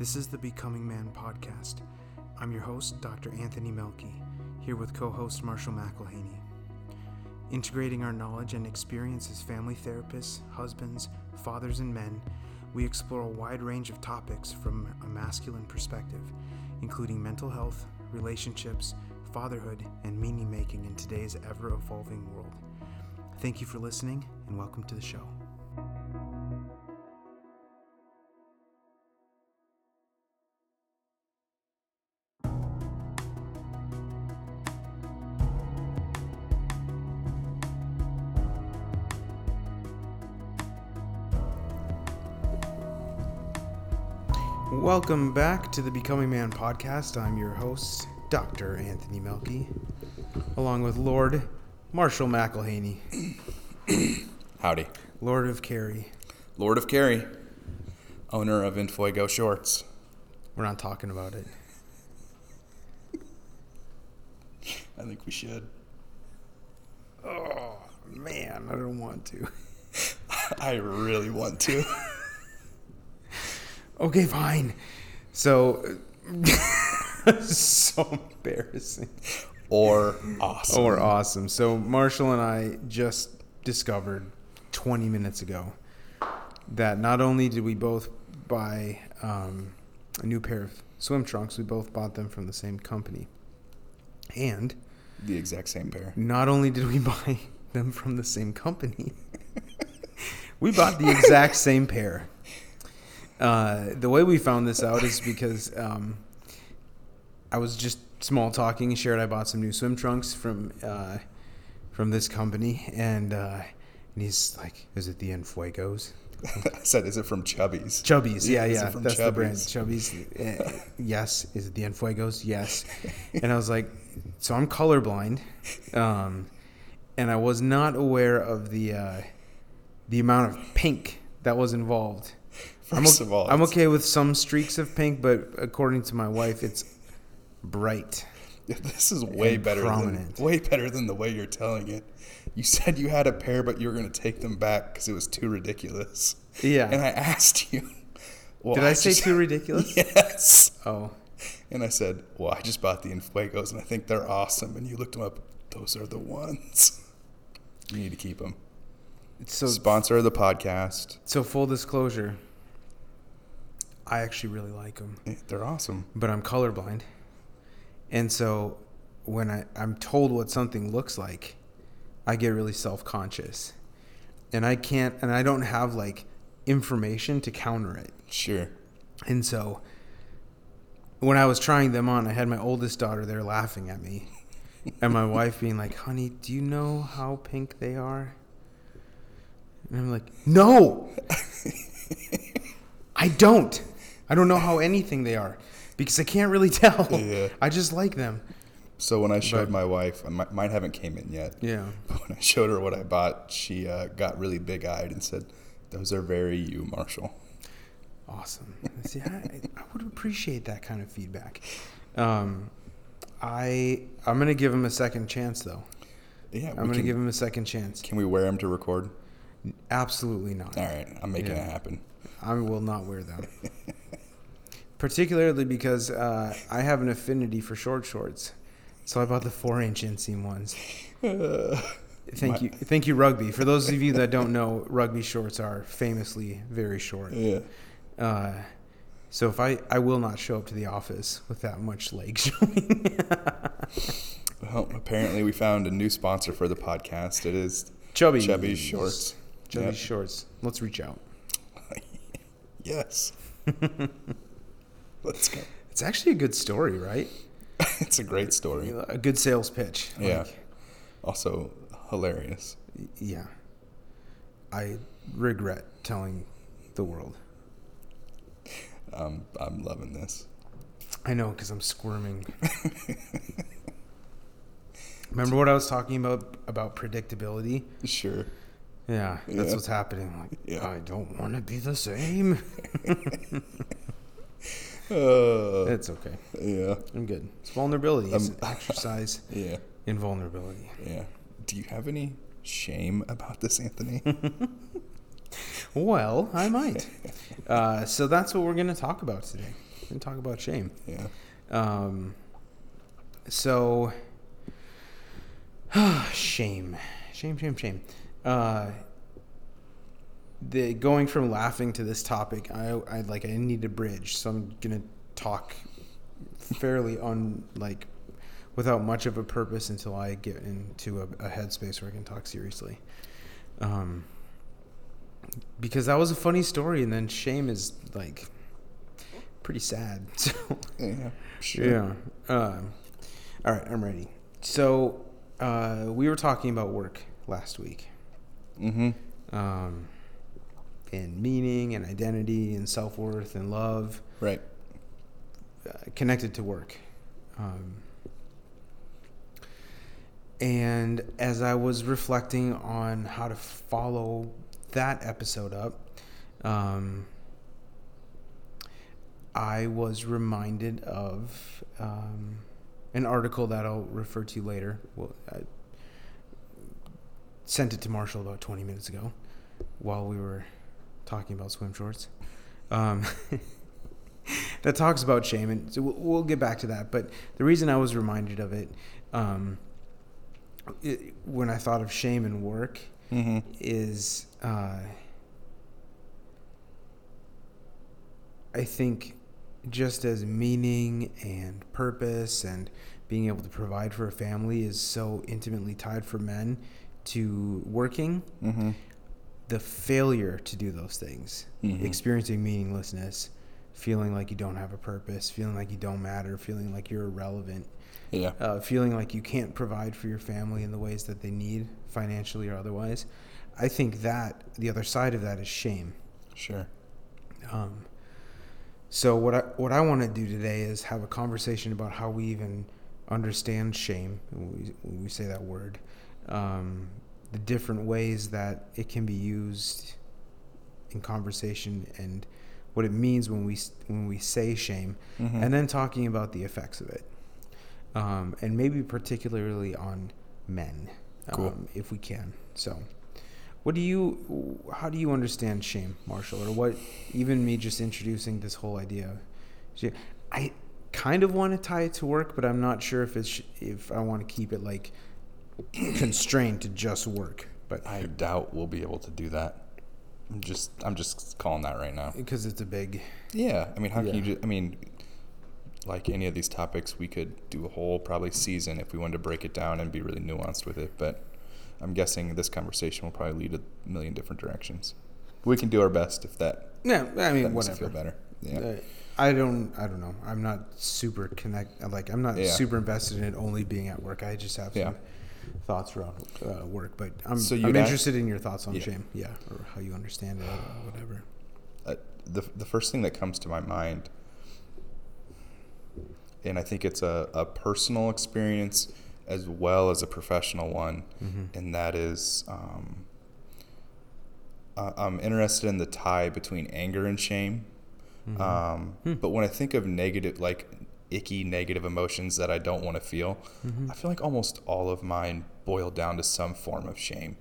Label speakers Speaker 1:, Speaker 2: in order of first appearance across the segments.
Speaker 1: This is the Becoming Man podcast. I'm your host, Dr. Anthony Melky, here with co host Marshall McElhaney. Integrating our knowledge and experience as family therapists, husbands, fathers, and men, we explore a wide range of topics from a masculine perspective, including mental health, relationships, fatherhood, and meaning making in today's ever evolving world. Thank you for listening, and welcome to the show. Welcome back to the Becoming Man podcast. I'm your host, Dr. Anthony Melky, along with Lord Marshall McElhaney,
Speaker 2: Howdy.
Speaker 1: Lord of Kerry.
Speaker 2: Lord of Kerry, owner of Enfuego Shorts.
Speaker 1: We're not talking about it.
Speaker 2: I think we should.
Speaker 1: Oh, man, I don't want to.
Speaker 2: I really want to.
Speaker 1: Okay, fine. So, so embarrassing.
Speaker 2: or awesome.
Speaker 1: Or awesome. So, Marshall and I just discovered 20 minutes ago that not only did we both buy um, a new pair of swim trunks, we both bought them from the same company. And
Speaker 2: the exact same pair.
Speaker 1: not only did we buy them from the same company, we bought the exact same pair. Uh, the way we found this out is because um, I was just small talking shared I bought some new swim trunks from uh, from this company, and uh, and he's like, "Is it the Enfuegos?"
Speaker 2: I said, is it from Chubbies?
Speaker 1: Chubbies, yeah,
Speaker 2: is it
Speaker 1: yeah,
Speaker 2: from
Speaker 1: that's the brand.
Speaker 2: Chubbies?
Speaker 1: Chubbies, uh, yes. Is it the Enfuegos? Yes. And I was like, so I'm colorblind, um, and I was not aware of the uh, the amount of pink that was involved. I'm,
Speaker 2: First of all,
Speaker 1: I'm okay with some streaks of pink, but according to my wife, it's bright.
Speaker 2: This is way better
Speaker 1: prominent.
Speaker 2: than way better than the way you're telling it. You said you had a pair, but you were going to take them back because it was too ridiculous.
Speaker 1: Yeah.
Speaker 2: And I asked you. Well,
Speaker 1: Did I say
Speaker 2: just-
Speaker 1: too ridiculous?
Speaker 2: Yes.
Speaker 1: Oh,
Speaker 2: And I said, well, I just bought the Enfuegos, and I think they're awesome. And you looked them up. Those are the ones. You need to keep them.
Speaker 1: so
Speaker 2: Sponsor of the podcast.
Speaker 1: so full disclosure, I actually really like them.
Speaker 2: They're awesome.
Speaker 1: but I'm colorblind. And so when I, I'm told what something looks like, I get really self conscious. And I can't, and I don't have like information to counter it.
Speaker 2: Sure.
Speaker 1: And so when I was trying them on, I had my oldest daughter there laughing at me. And my wife being like, honey, do you know how pink they are? And I'm like, no, I don't. I don't know how anything they are because I can't really tell.
Speaker 2: Yeah.
Speaker 1: I just like them.
Speaker 2: So when I showed
Speaker 1: But-
Speaker 2: my wife, mine haven't came in yet.
Speaker 1: Yeah.
Speaker 2: But when I showed her what I bought, she uh, got really big eyed and said, "Those are very you, Marshall."
Speaker 1: Awesome. See, I, I would appreciate that kind of feedback. Um, I I'm gonna give him a second chance though.
Speaker 2: Yeah,
Speaker 1: I'm gonna
Speaker 2: can,
Speaker 1: give him a second chance.
Speaker 2: Can we wear them to record?
Speaker 1: Absolutely not.
Speaker 2: All right, I'm making
Speaker 1: Yeah.
Speaker 2: it happen.
Speaker 1: I will not wear them. Particularly because uh, I have an affinity for short shorts, so I bought the four-inch inseam ones. Thank
Speaker 2: My-
Speaker 1: you, thank you, rugby. For those of you that don't know, rugby shorts are famously very short.
Speaker 2: Yeah.
Speaker 1: Uh, so if I I will not show up to the office with that much leg showing.
Speaker 2: Well, apparently we found a new sponsor for the podcast. It is
Speaker 1: Chubby
Speaker 2: Chubby Shorts.
Speaker 1: Chubby
Speaker 2: Yep.
Speaker 1: shorts. Let's reach out.
Speaker 2: Yes. Let's go.
Speaker 1: It's actually a good story, right?
Speaker 2: it's a great story.
Speaker 1: A good sales pitch.
Speaker 2: Yeah. Also hilarious.
Speaker 1: yeah. I regret telling the world.
Speaker 2: Um, I'm loving this.
Speaker 1: I know because I'm squirming. Remember what I was talking about about predictability?
Speaker 2: Sure.
Speaker 1: Yeah, that's
Speaker 2: Yeah.
Speaker 1: what's happening. Like,
Speaker 2: Yeah.
Speaker 1: I don't want to be the same.
Speaker 2: Uh,
Speaker 1: it's okay.
Speaker 2: yeah.
Speaker 1: I'm good. It's vulnerability. It's
Speaker 2: Um,
Speaker 1: exercise
Speaker 2: Yeah.
Speaker 1: in vulnerability.
Speaker 2: Yeah. Do you have any shame about this, Anthony?
Speaker 1: Well, I might. uh, so that's what we're going to talk about today. and talk about shame.
Speaker 2: Yeah.
Speaker 1: Um, so, shame, shame, shame, shame. Uh, the going from laughing to this topic, I, I like I need a bridge, so I'm gonna talk fairly on like without much of a purpose until I get into a, a headspace where I can talk seriously. Um, because that was a funny story, and then shame is like pretty sad. So
Speaker 2: Yeah. Sure.
Speaker 1: yeah. Um, all right, I'm ready. So uh, we were talking about work last week,
Speaker 2: Mm-hmm.
Speaker 1: um, and meaning, and identity, and self worth, and love
Speaker 2: Right.
Speaker 1: uh, connected to work. Um, and as I was reflecting on how to follow that episode up, um, I was reminded of um, an article that I'll refer to later. Well, I sent it to Marshall about 20 minutes ago while we were talking about swim shorts. Um, that talks about shame, and so we'll, we'll get back to that. But the reason I was reminded of it, um, it when I thought of shame and work
Speaker 2: Mm-hmm.
Speaker 1: is uh, I think just as meaning and purpose and being able to provide for a family is so intimately tied for men to working,
Speaker 2: Mm-hmm.
Speaker 1: The failure to do those things,
Speaker 2: Mhm.
Speaker 1: experiencing meaninglessness, feeling like you don't have a purpose, feeling like you don't matter, feeling like you're irrelevant,
Speaker 2: Yeah.
Speaker 1: uh, feeling like you can't provide for your family in the ways that they need, financially or otherwise. I think that the other side of that is shame.
Speaker 2: Sure.
Speaker 1: Um, so what I what I want to do today is have a conversation about how we even understand shame when we, we say that word, um, the different ways that it can be used in conversation, and what it means when we when we say shame,
Speaker 2: Mhm.
Speaker 1: and then talking about the effects of it, um, and maybe particularly on men,
Speaker 2: Cool.
Speaker 1: um, if we can. So. What do you, how do you understand shame, Marshall, or what? Even me just introducing this whole idea, I kind of want to tie it to work, but I'm not sure if it's if I want to keep it like constrained to just work. But
Speaker 2: I doubt we'll be able to do that. I'm just I'm just calling that right now.
Speaker 1: because it's a big,
Speaker 2: Yeah. I mean, how can you? Just, I mean, like any of these topics, we could do a whole probably season if we wanted to break it down and be really nuanced with it. But I'm guessing this conversation will probably lead a million different directions. We can do our best if that,
Speaker 1: yeah. I mean,
Speaker 2: makes you feel better. Yeah.
Speaker 1: Uh, I don't. I don't know. I'm not super connect. Like I'm not
Speaker 2: Yeah.
Speaker 1: super invested in it only being at work. I just have some
Speaker 2: Yeah.
Speaker 1: Thoughts around uh, work. But I'm,
Speaker 2: So
Speaker 1: I'm
Speaker 2: you'd ask-
Speaker 1: interested in your thoughts on
Speaker 2: Yeah.
Speaker 1: shame. Yeah, or how you understand it, or whatever.
Speaker 2: uh, the the first thing that comes to my mind, and I think it's a, a personal experience as well as a professional one,
Speaker 1: Mm-hmm.
Speaker 2: and that is um, I- I'm interested in the tie between anger and shame.
Speaker 1: Mm-hmm.
Speaker 2: Um,
Speaker 1: Hmm.
Speaker 2: But when I think of negative, like icky negative emotions that I don't want to feel,
Speaker 1: Mm-hmm.
Speaker 2: I feel like almost all of mine boil down to some form of shame.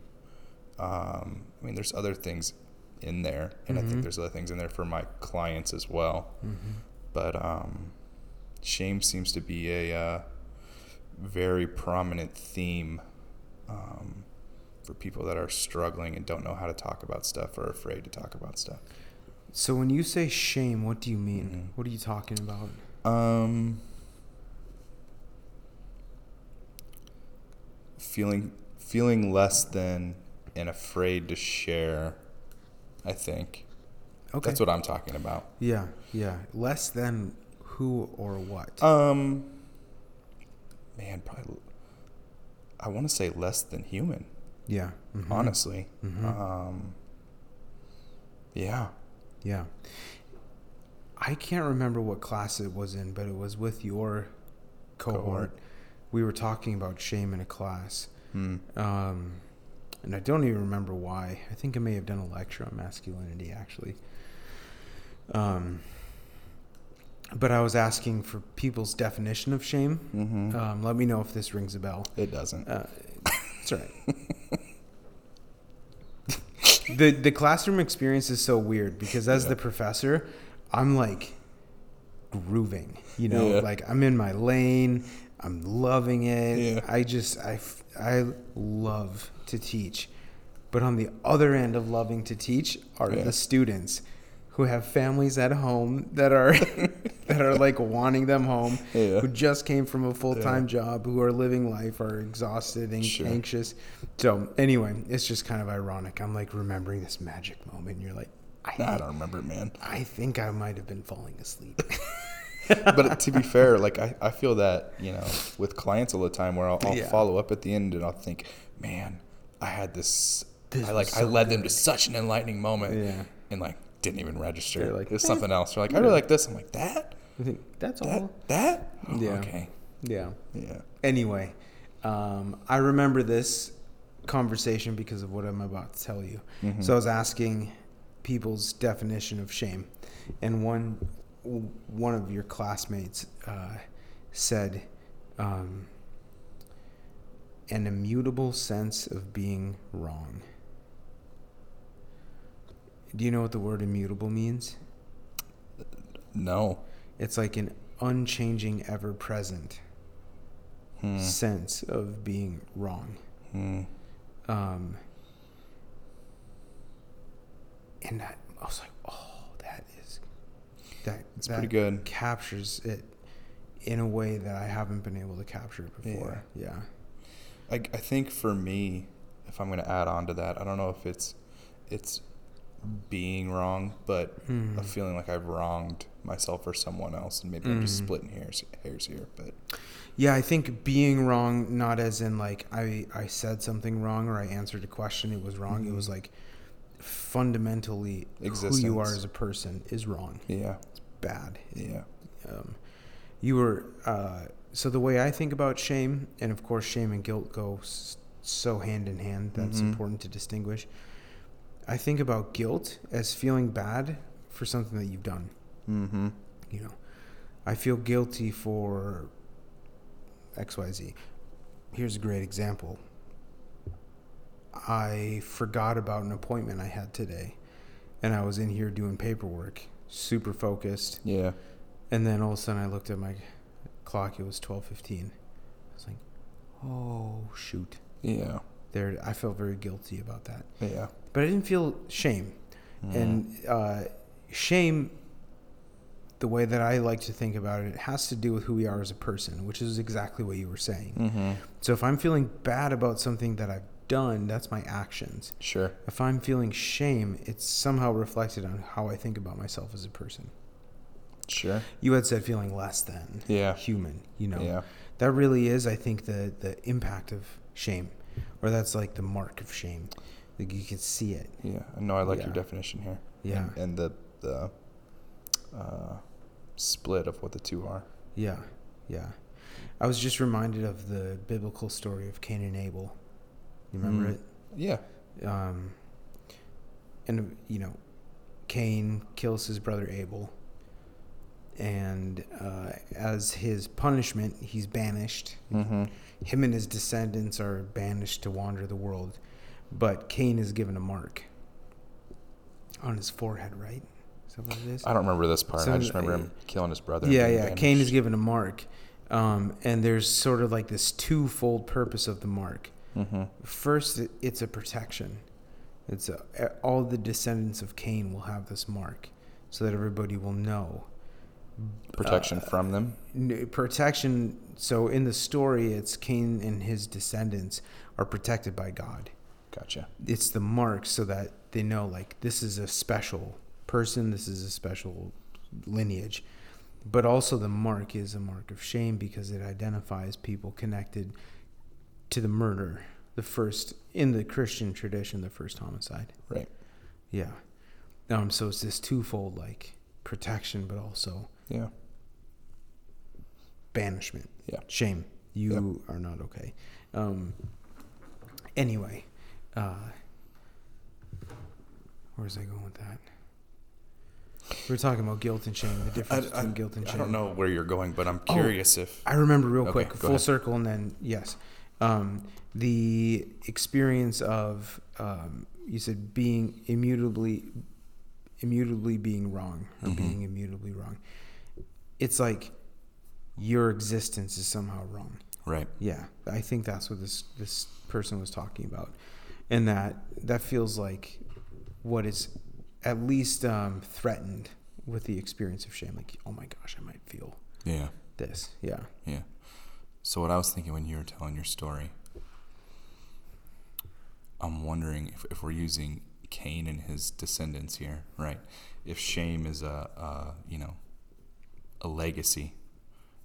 Speaker 2: Um, I mean, there's other things in there, and I
Speaker 1: Mhm.
Speaker 2: think there's other things in there for my clients as well.
Speaker 1: Mm-hmm.
Speaker 2: But um, shame seems to be a uh, very prominent theme um, for people that are struggling and don't know how to talk about stuff or afraid to talk about stuff.
Speaker 1: So when you say shame, what do you mean?
Speaker 2: Mhm.
Speaker 1: What are you talking about?
Speaker 2: Um, feeling feeling less than and afraid to share. I think
Speaker 1: Okay.
Speaker 2: that's what I'm talking about.
Speaker 1: Yeah, yeah. Less than who or what?
Speaker 2: Um, man, probably. I want to say less than human.
Speaker 1: yeah. mhm,
Speaker 2: Honestly.
Speaker 1: mhm,
Speaker 2: Um. Yeah.
Speaker 1: yeah. I can't remember what class it was in, but it was with your cohort.
Speaker 2: Cohort.
Speaker 1: We were talking about shame in a class.
Speaker 2: Hmm.
Speaker 1: Um, and I don't even remember why. I think I may have done a lecture on masculinity actually. Um, but I was asking for people's definition of shame.
Speaker 2: Mm-hmm.
Speaker 1: Um, let me know if this rings a bell.
Speaker 2: it doesn't.
Speaker 1: Uh, it's all right. the The classroom experience is so weird because as
Speaker 2: Yeah.
Speaker 1: the professor, I'm like, grooving. You know,
Speaker 2: Yeah.
Speaker 1: like I'm in my lane. I'm loving it.
Speaker 2: Yeah.
Speaker 1: I just I I love to teach. But on the other end of loving to teach are
Speaker 2: Yeah.
Speaker 1: the students who have families at home that are that are like wanting them home,
Speaker 2: Yeah.
Speaker 1: who just came from a full-time job, who are living life, are exhausted and
Speaker 2: Sure.
Speaker 1: anxious. So anyway, it's just kind of ironic. I'm like remembering this magic moment, and you're like, I,
Speaker 2: I don't remember man.
Speaker 1: I think I might have been falling asleep.
Speaker 2: but to be fair, like I, I feel that you know with clients all the time where I'll, I'll
Speaker 1: Yeah.
Speaker 2: follow up at the end and I'll think, man, I had this.
Speaker 1: This
Speaker 2: I like
Speaker 1: was
Speaker 2: I
Speaker 1: so
Speaker 2: led them to such an enlightening moment,
Speaker 1: Yeah.
Speaker 2: and like didn't even register.
Speaker 1: They're like,
Speaker 2: it was
Speaker 1: "Eh."
Speaker 2: something else. They're like, I really like this. I'm like that,
Speaker 1: I think that's
Speaker 2: that,
Speaker 1: all.
Speaker 2: that. Oh,
Speaker 1: Yeah.
Speaker 2: Okay.
Speaker 1: Yeah.
Speaker 2: Yeah.
Speaker 1: Anyway, um, I remember this conversation because of what I'm about to tell you.
Speaker 2: Mm-hmm.
Speaker 1: So I was asking people's definition of shame, and one one of your classmates uh, said um, an immutable sense of being wrong. Do you know what the word immutable means?
Speaker 2: No.
Speaker 1: It's like an unchanging, ever present
Speaker 2: Hmm.
Speaker 1: sense of being wrong.
Speaker 2: Hmm.
Speaker 1: Um, and that, I was like, oh, that is that.
Speaker 2: It's
Speaker 1: that
Speaker 2: pretty good.
Speaker 1: Captures it in a way that I haven't been able to capture it before. Yeah.
Speaker 2: I, I think for me, if I'm going to add on to that, I don't know if it's it's being wrong, but
Speaker 1: Hmm.
Speaker 2: a feeling like I've wronged myself or someone else, and maybe I'm just
Speaker 1: Mhm.
Speaker 2: splitting hairs hairs here. But
Speaker 1: Yeah, I think being wrong, not as in like I, I said something wrong or I answered a question, it was wrong. It
Speaker 2: Mhm.
Speaker 1: was like fundamentally who you are as a person is wrong.
Speaker 2: yeah,
Speaker 1: It's bad.
Speaker 2: yeah,
Speaker 1: um, you were uh, so the way I think about shame, and of course, shame and guilt go s- so hand in hand. That's
Speaker 2: Mhm.
Speaker 1: important to distinguish. I think about guilt as feeling bad for something that you've done.
Speaker 2: mm-hmm.
Speaker 1: You know, I feel guilty for X, Y, Z. Here's a great example. I forgot about an appointment I had today, and I was in here doing paperwork, super focused.
Speaker 2: yeah,
Speaker 1: And then all of a sudden I looked at my clock. It was twelve fifteen. I was like, "Oh shoot!"
Speaker 2: yeah,
Speaker 1: There, I felt very guilty about that,
Speaker 2: yeah,
Speaker 1: but I didn't feel shame.
Speaker 2: Mm.
Speaker 1: And uh, shame, the way that I like to think about it, it has to do with who we are as a person, which is exactly what you were saying.
Speaker 2: mm-hmm.
Speaker 1: So if I'm feeling bad about something that I've done, that's my actions.
Speaker 2: sure,
Speaker 1: If I'm feeling shame, it's somehow reflected on how I think about myself as a person.
Speaker 2: sure,
Speaker 1: You had said feeling less than
Speaker 2: yeah,
Speaker 1: human, you know.
Speaker 2: yeah,
Speaker 1: That really is, I think, the the impact of shame, or that's like the mark of shame. Like you can see it.
Speaker 2: yeah. No, I like
Speaker 1: Yeah.
Speaker 2: your definition here.
Speaker 1: Yeah.
Speaker 2: and, and the the uh, split of what the two are.
Speaker 1: Yeah, yeah. I was just reminded of the biblical story of Cain and Abel. You remember
Speaker 2: Mm. Yeah,
Speaker 1: it? Um, and you know, Cain kills his brother Abel, and uh, as his punishment, he's banished.
Speaker 2: mm-hmm.
Speaker 1: Him and his descendants are banished to wander the world, but Cain is given a mark on his forehead, right? Is that what it is?
Speaker 2: I don't remember this part.
Speaker 1: So,
Speaker 2: I just remember him killing his brother.
Speaker 1: Yeah, yeah. Cain is given a mark, um, and there's sort of like this twofold purpose of the mark.
Speaker 2: Mm-hmm.
Speaker 1: First, it's a protection. It's a, all the descendants of Cain will have this mark, so that everybody will know.
Speaker 2: Protection
Speaker 1: Uh,
Speaker 2: from them.
Speaker 1: Protection. So in the story, it's Cain and his descendants are protected by God.
Speaker 2: Gotcha.
Speaker 1: It's the mark so that they know, like, this is a special person, this is a special lineage. But also, the mark is a mark of shame because it identifies people connected to the murder, the first, in the Christian tradition, the first homicide.
Speaker 2: Right.
Speaker 1: Yeah. Um. So it's this twofold, like, protection, but also
Speaker 2: Yeah.
Speaker 1: banishment.
Speaker 2: Yeah.
Speaker 1: Shame. You are not okay. Um. Anyway, uh, where was I going with that? We are talking about guilt and shame, the
Speaker 2: I,
Speaker 1: difference
Speaker 2: I,
Speaker 1: between guilt and shame.
Speaker 2: I don't know where you're going, but I'm
Speaker 1: Oh.
Speaker 2: curious if.
Speaker 1: I remember real
Speaker 2: Okay,
Speaker 1: quick, full
Speaker 2: ahead.
Speaker 1: circle, and then yes, um, the experience of um, you said being immutably, immutably being wrong or
Speaker 2: Mhm.
Speaker 1: being immutably wrong. it's like your existence is somehow wrong.
Speaker 2: Right.
Speaker 1: Yeah, I think that's what this this person was talking about, and that that feels like what is at least um, threatened with the experience of shame. Like, oh my gosh, I might feel
Speaker 2: Yeah.
Speaker 1: this. Yeah.
Speaker 2: Yeah. So what I was thinking when you were telling your story, I'm wondering if, if we're using Cain and his descendants here, right? If shame is a, a you know a legacy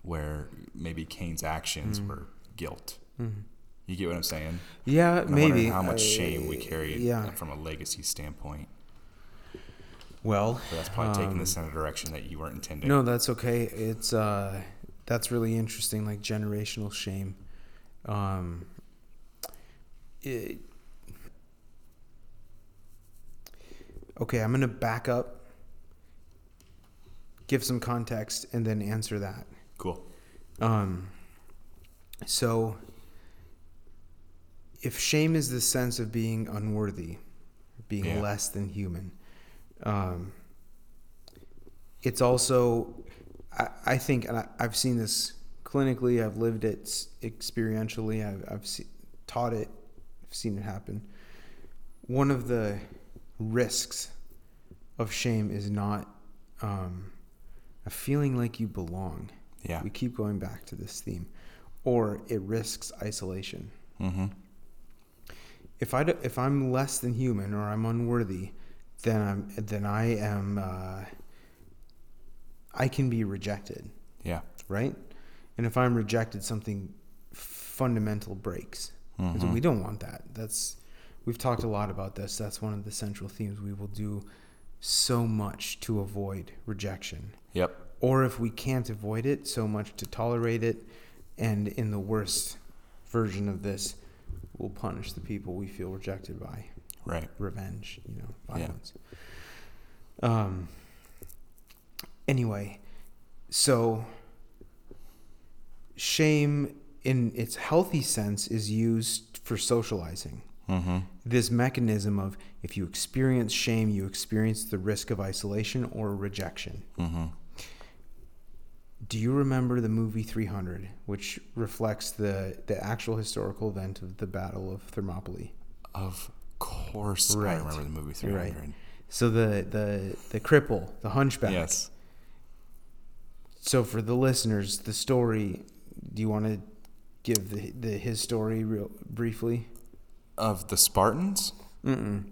Speaker 2: where maybe Cain's actions
Speaker 1: Mm.
Speaker 2: were guilt.
Speaker 1: Mm-hmm.
Speaker 2: You get what I'm saying?
Speaker 1: Yeah,
Speaker 2: And
Speaker 1: maybe
Speaker 2: how much
Speaker 1: I-
Speaker 2: shame we carry
Speaker 1: Yeah.
Speaker 2: from a legacy standpoint.
Speaker 1: Well,
Speaker 2: But that's probably taking
Speaker 1: um,
Speaker 2: this in a direction that you weren't intending.
Speaker 1: No, that's okay. It's uh, that's really interesting. Like generational shame. Um, it, okay, I'm gonna back up, give some context, and then answer that.
Speaker 2: Cool.
Speaker 1: Um, so, if shame is the sense of being unworthy, being
Speaker 2: Yeah.
Speaker 1: less than human, um, it's also, I, I think, and I, I've seen this clinically, I've lived it experientially, I've, I've se- taught it, I've seen it happen. One of the risks of shame is not um, a feeling like you belong.
Speaker 2: Yeah.
Speaker 1: We keep going back to this theme. Or it risks isolation.
Speaker 2: Mm-hmm.
Speaker 1: If I do, if I'm less than human or I'm unworthy, then I'm then I am uh, I can be rejected,
Speaker 2: Yeah.
Speaker 1: right? And if I'm rejected, something fundamental breaks. And so we don't want that. That's we've talked a lot about this. That's one of the central themes. We will do so much to avoid rejection.
Speaker 2: Yep.
Speaker 1: or if we can't avoid it, so much to tolerate it, and in the worst version of this, we'll punish the people we feel rejected by.
Speaker 2: Right.
Speaker 1: Revenge, you know,
Speaker 2: Yeah.
Speaker 1: violence. Um. Anyway, so shame, in its healthy sense, is used for socializing
Speaker 2: Mm-hmm.
Speaker 1: this mechanism of if you experience shame, you experience the risk of isolation or rejection.
Speaker 2: Mm-hmm.
Speaker 1: Do you remember the movie 300, which reflects the, the actual historical event of the Battle of Thermopylae?
Speaker 2: Of course, I
Speaker 1: Right.
Speaker 2: remember the movie
Speaker 1: You're right.
Speaker 2: 300.
Speaker 1: So the, the, the cripple, the hunchback.
Speaker 2: Yes.
Speaker 1: So for the listeners, the story, do you want to give the, the his story real briefly?
Speaker 2: Of the Spartans?
Speaker 1: Mm-mm.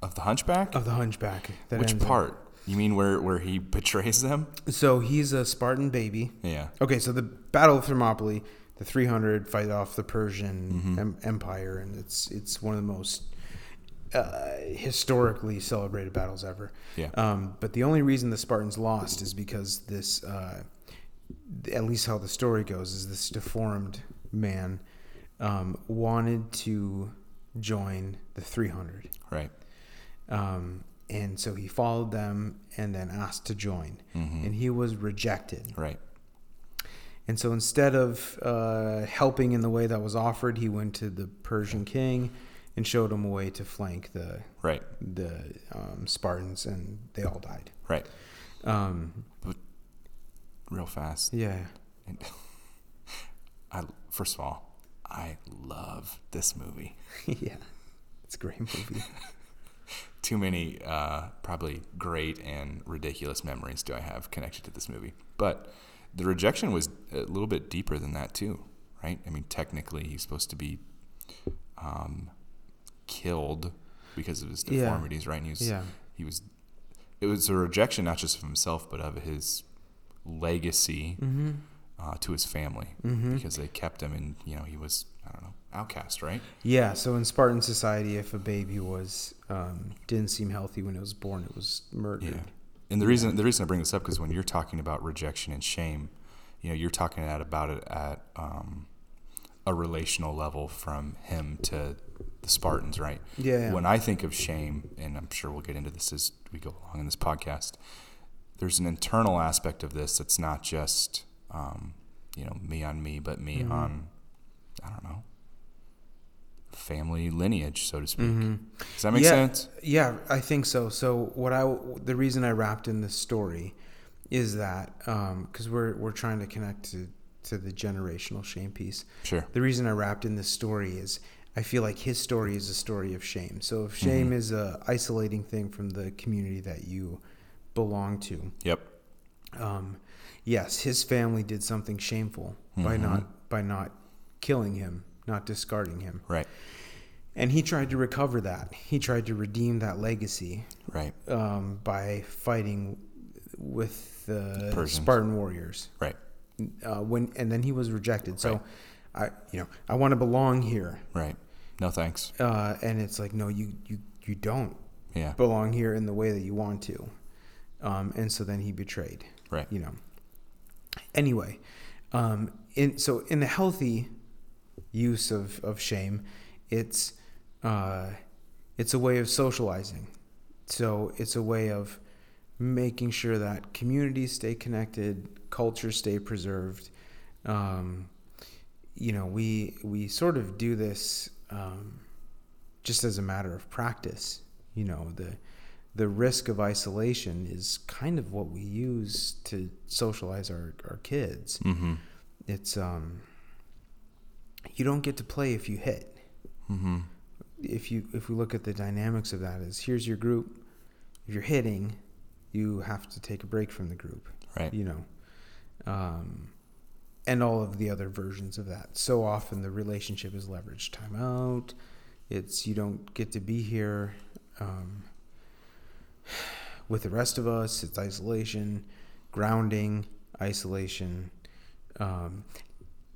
Speaker 2: Of the Hunchback?
Speaker 1: Of the hunchback.
Speaker 2: Which
Speaker 1: ends up-
Speaker 2: part? You mean where, where he betrays them?
Speaker 1: So he's a Spartan baby.
Speaker 2: Yeah.
Speaker 1: Okay, so the Battle of Thermopylae, the 300 fight off the Persian
Speaker 2: Mhm.
Speaker 1: em- Empire, and it's it's one of the most uh, historically celebrated battles ever.
Speaker 2: Yeah.
Speaker 1: Um, but the only reason the Spartans lost is because this, uh, at least how the story goes, is this deformed man um, wanted to join the 300.
Speaker 2: Right.
Speaker 1: Um, and so he followed them and then asked to join.
Speaker 2: Mhm.
Speaker 1: And he was rejected.
Speaker 2: Right.
Speaker 1: And so instead of uh, helping in the way that was offered, he went to the Persian king and showed him a way to flank the
Speaker 2: Right.
Speaker 1: the um, Spartans, and they all died.
Speaker 2: Right.
Speaker 1: Um,
Speaker 2: Real fast.
Speaker 1: yeah,
Speaker 2: And I first of all, I love this movie.
Speaker 1: yeah, it's a great movie.
Speaker 2: Too many uh, probably great and ridiculous memories do I have connected to this movie. But the rejection was a little bit deeper than that too, right? I mean, technically, he's supposed to be um, killed because of his
Speaker 1: Yeah.
Speaker 2: deformities, right? And he was
Speaker 1: Yeah,
Speaker 2: he was it was a rejection not just of himself but of his legacy
Speaker 1: mm-hmm.
Speaker 2: uh, to his family
Speaker 1: Mm-hmm.
Speaker 2: because they kept him and you know he was I don't know outcast right
Speaker 1: yeah. So in Spartan society, if a baby was um, didn't seem healthy when it was born, it was murdered.
Speaker 2: yeah and the reason the reason I bring this up because when you're talking about rejection and shame you know you're talking at about it at um, a relational level from him to the Spartans right
Speaker 1: yeah.
Speaker 2: when I think of shame, and I'm sure we'll get into this as we go along in this podcast, there's an internal aspect of this that's not just, um, you know, me on me, but me
Speaker 1: Mhm.
Speaker 2: on, I don't know, family lineage, so to speak.
Speaker 1: Mhm.
Speaker 2: Does that make
Speaker 1: Yeah.
Speaker 2: sense?
Speaker 1: Yeah, I think so. So what I the reason I wrapped in this story is that because we're we're trying to connect to to the generational shame piece.
Speaker 2: Sure.
Speaker 1: The reason I wrapped in this story is I feel like his story is a story of shame. So if shame
Speaker 2: Mhm.
Speaker 1: is a isolating thing from the community that you belong to,
Speaker 2: Yep.
Speaker 1: um, yes, his family did something shameful by
Speaker 2: Mhm.
Speaker 1: not by not killing him, not discarding him,
Speaker 2: Right.
Speaker 1: and he tried to recover that. He tried to redeem that legacy
Speaker 2: Right.
Speaker 1: um, by fighting with the
Speaker 2: Persians.
Speaker 1: Spartan warriors.
Speaker 2: Right.
Speaker 1: Uh, when and then he was rejected. So,
Speaker 2: Right.
Speaker 1: I you know I want to belong here,
Speaker 2: Right. No thanks.
Speaker 1: uh, and it's like no, you you you don't
Speaker 2: Yeah.
Speaker 1: belong here in the way that you want to, um, and so then he betrayed.
Speaker 2: Right.
Speaker 1: You know. Anyway, um, in so in the healthy use of of shame, it's uh, it's a way of socializing. So it's a way of making sure that communities stay connected, cultures stay preserved. Um, you know, we we sort of do this um, just as a matter of practice. You know, the the risk of isolation is kind of what we use to socialize our, our kids.
Speaker 2: Mm-hmm.
Speaker 1: It's um, you don't get to play if you hit
Speaker 2: Mm-hmm.
Speaker 1: if you if we look at the dynamics of that is here's your group if you're hitting you have to take a break from the group
Speaker 2: Right.
Speaker 1: you know um, and all of the other versions of that so often the relationship is leveraged time out it's you don't get to be here um, with the rest of us it's isolation grounding isolation um,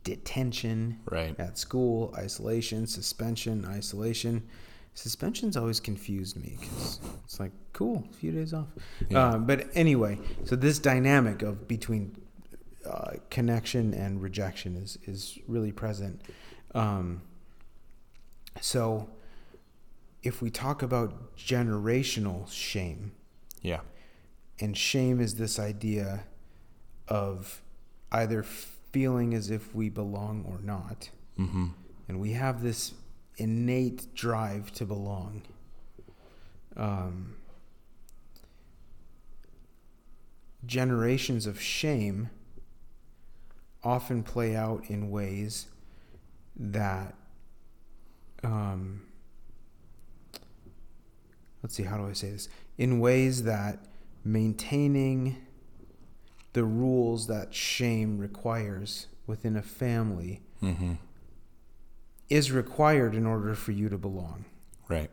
Speaker 1: detention
Speaker 2: Right.
Speaker 1: at school, isolation, suspension, isolation. Suspension's always confused me because it's like cool, a few days off.
Speaker 2: Yeah.
Speaker 1: Um, but anyway, so this dynamic of between uh, connection and rejection is is really present. Um, so if we talk about generational shame,
Speaker 2: Yeah.
Speaker 1: and shame is this idea of either feeling as if we belong or not.
Speaker 2: Mm-hmm.
Speaker 1: And we have this innate drive to belong. Um, generations of shame often play out in ways that um, let's see how do i say this in ways that maintaining the rules that shame requires within a family
Speaker 2: Mm-hmm.
Speaker 1: is required in order for you to belong
Speaker 2: Right.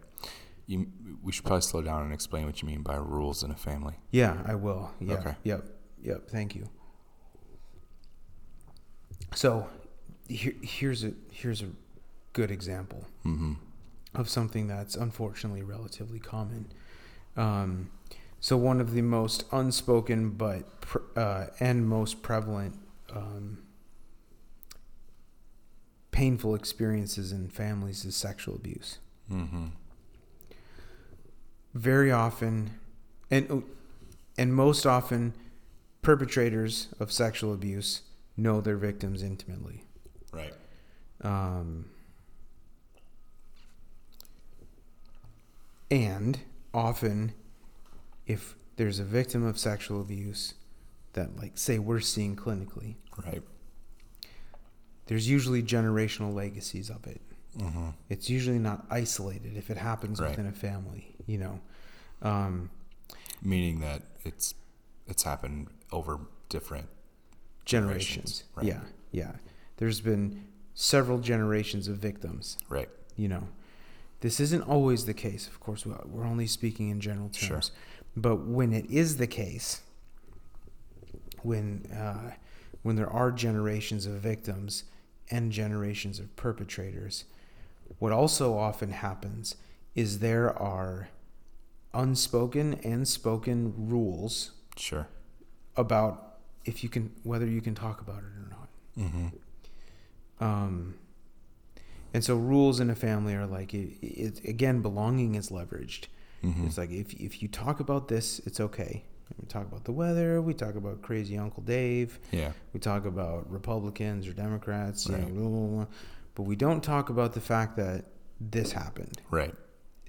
Speaker 2: You, we should probably slow down and explain what you mean by rules in a family.
Speaker 1: Yeah, I will. Yeah.
Speaker 2: Okay.
Speaker 1: Yep. Yep. Thank you. So, here, here's a here's a good example
Speaker 2: Mm-hmm.
Speaker 1: Of something that's unfortunately relatively common. Um, so one of the most unspoken but pr- uh, and most prevalent um, painful experiences in families is sexual abuse.
Speaker 2: Mm-hmm.
Speaker 1: very often and and most often perpetrators of sexual abuse know their victims intimately
Speaker 2: Right.
Speaker 1: um, and often if there's a victim of sexual abuse that like say we're seeing clinically
Speaker 2: Right.
Speaker 1: there's usually generational legacies of it
Speaker 2: Mm-hmm.
Speaker 1: it's usually not isolated if it happens
Speaker 2: Right.
Speaker 1: within a family you know um,
Speaker 2: Meaning that it's it's happened over different
Speaker 1: generations.
Speaker 2: Generations, right.
Speaker 1: Yeah, yeah. There's been several generations of victims.
Speaker 2: right.
Speaker 1: You know, this isn't always the case. Of course, we- we're only speaking in general
Speaker 2: Sure.
Speaker 1: terms. But when it is the case, when uh, when there are generations of victims and generations of perpetrators, what also often happens is there are unspoken and spoken rules
Speaker 2: Sure.
Speaker 1: about if you can whether you can talk about it or not.
Speaker 2: Mm-hmm.
Speaker 1: Um, and so rules in a family are like it, it, again belonging is leveraged.
Speaker 2: Mm-hmm.
Speaker 1: It's like if if you talk about this, it's okay. We talk about the weather. We talk about crazy Uncle Dave.
Speaker 2: yeah.
Speaker 1: We talk about Republicans or Democrats. You know,
Speaker 2: Right.
Speaker 1: blah, blah, blah. but we don't talk about the fact that this happened.
Speaker 2: Right.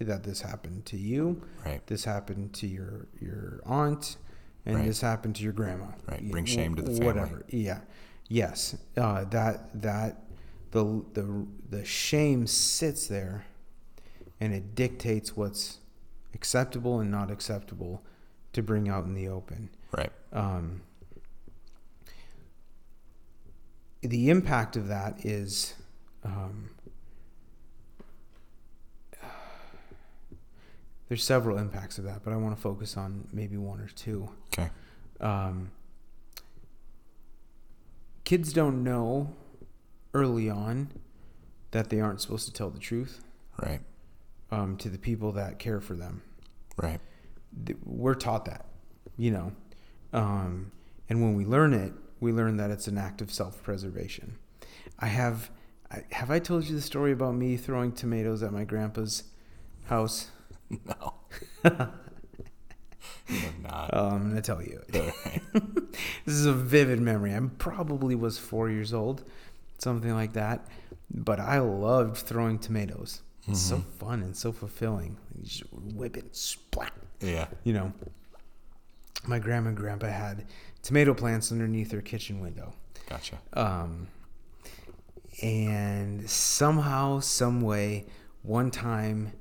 Speaker 1: That this happened to you.
Speaker 2: Right.
Speaker 1: This happened to your your aunt, and
Speaker 2: Right.
Speaker 1: this happened to your grandma.
Speaker 2: Right, bring shame to the family.
Speaker 1: Whatever. Yeah. Yes. Uh, that that the the the shame sits there, and it dictates what's acceptable and not acceptable to bring out in the open.
Speaker 2: Right.
Speaker 1: Um, the impact of that is um, there's several impacts of that, but I want to focus on maybe one or two.
Speaker 2: Okay.
Speaker 1: Um, kids don't know early on that they aren't supposed to tell the truth
Speaker 2: Right.
Speaker 1: um, to the people that care for them.
Speaker 2: Right.
Speaker 1: we're taught that, you know. Um, and when we learn it, we learn that it's an act of self-preservation. I have, I, have I told you the story about me throwing tomatoes at my grandpa's house?
Speaker 2: No. you have not.
Speaker 1: Uh, I'm gonna tell you.
Speaker 2: Right.
Speaker 1: this is a vivid memory. I probably was four years old, something like that. But I loved throwing tomatoes. It's so fun and so fulfilling. You just whip it, splat.
Speaker 2: Yeah.
Speaker 1: you know, my grandma and grandpa had tomato plants underneath their kitchen window.
Speaker 2: Gotcha.
Speaker 1: Um, and somehow, some way, one time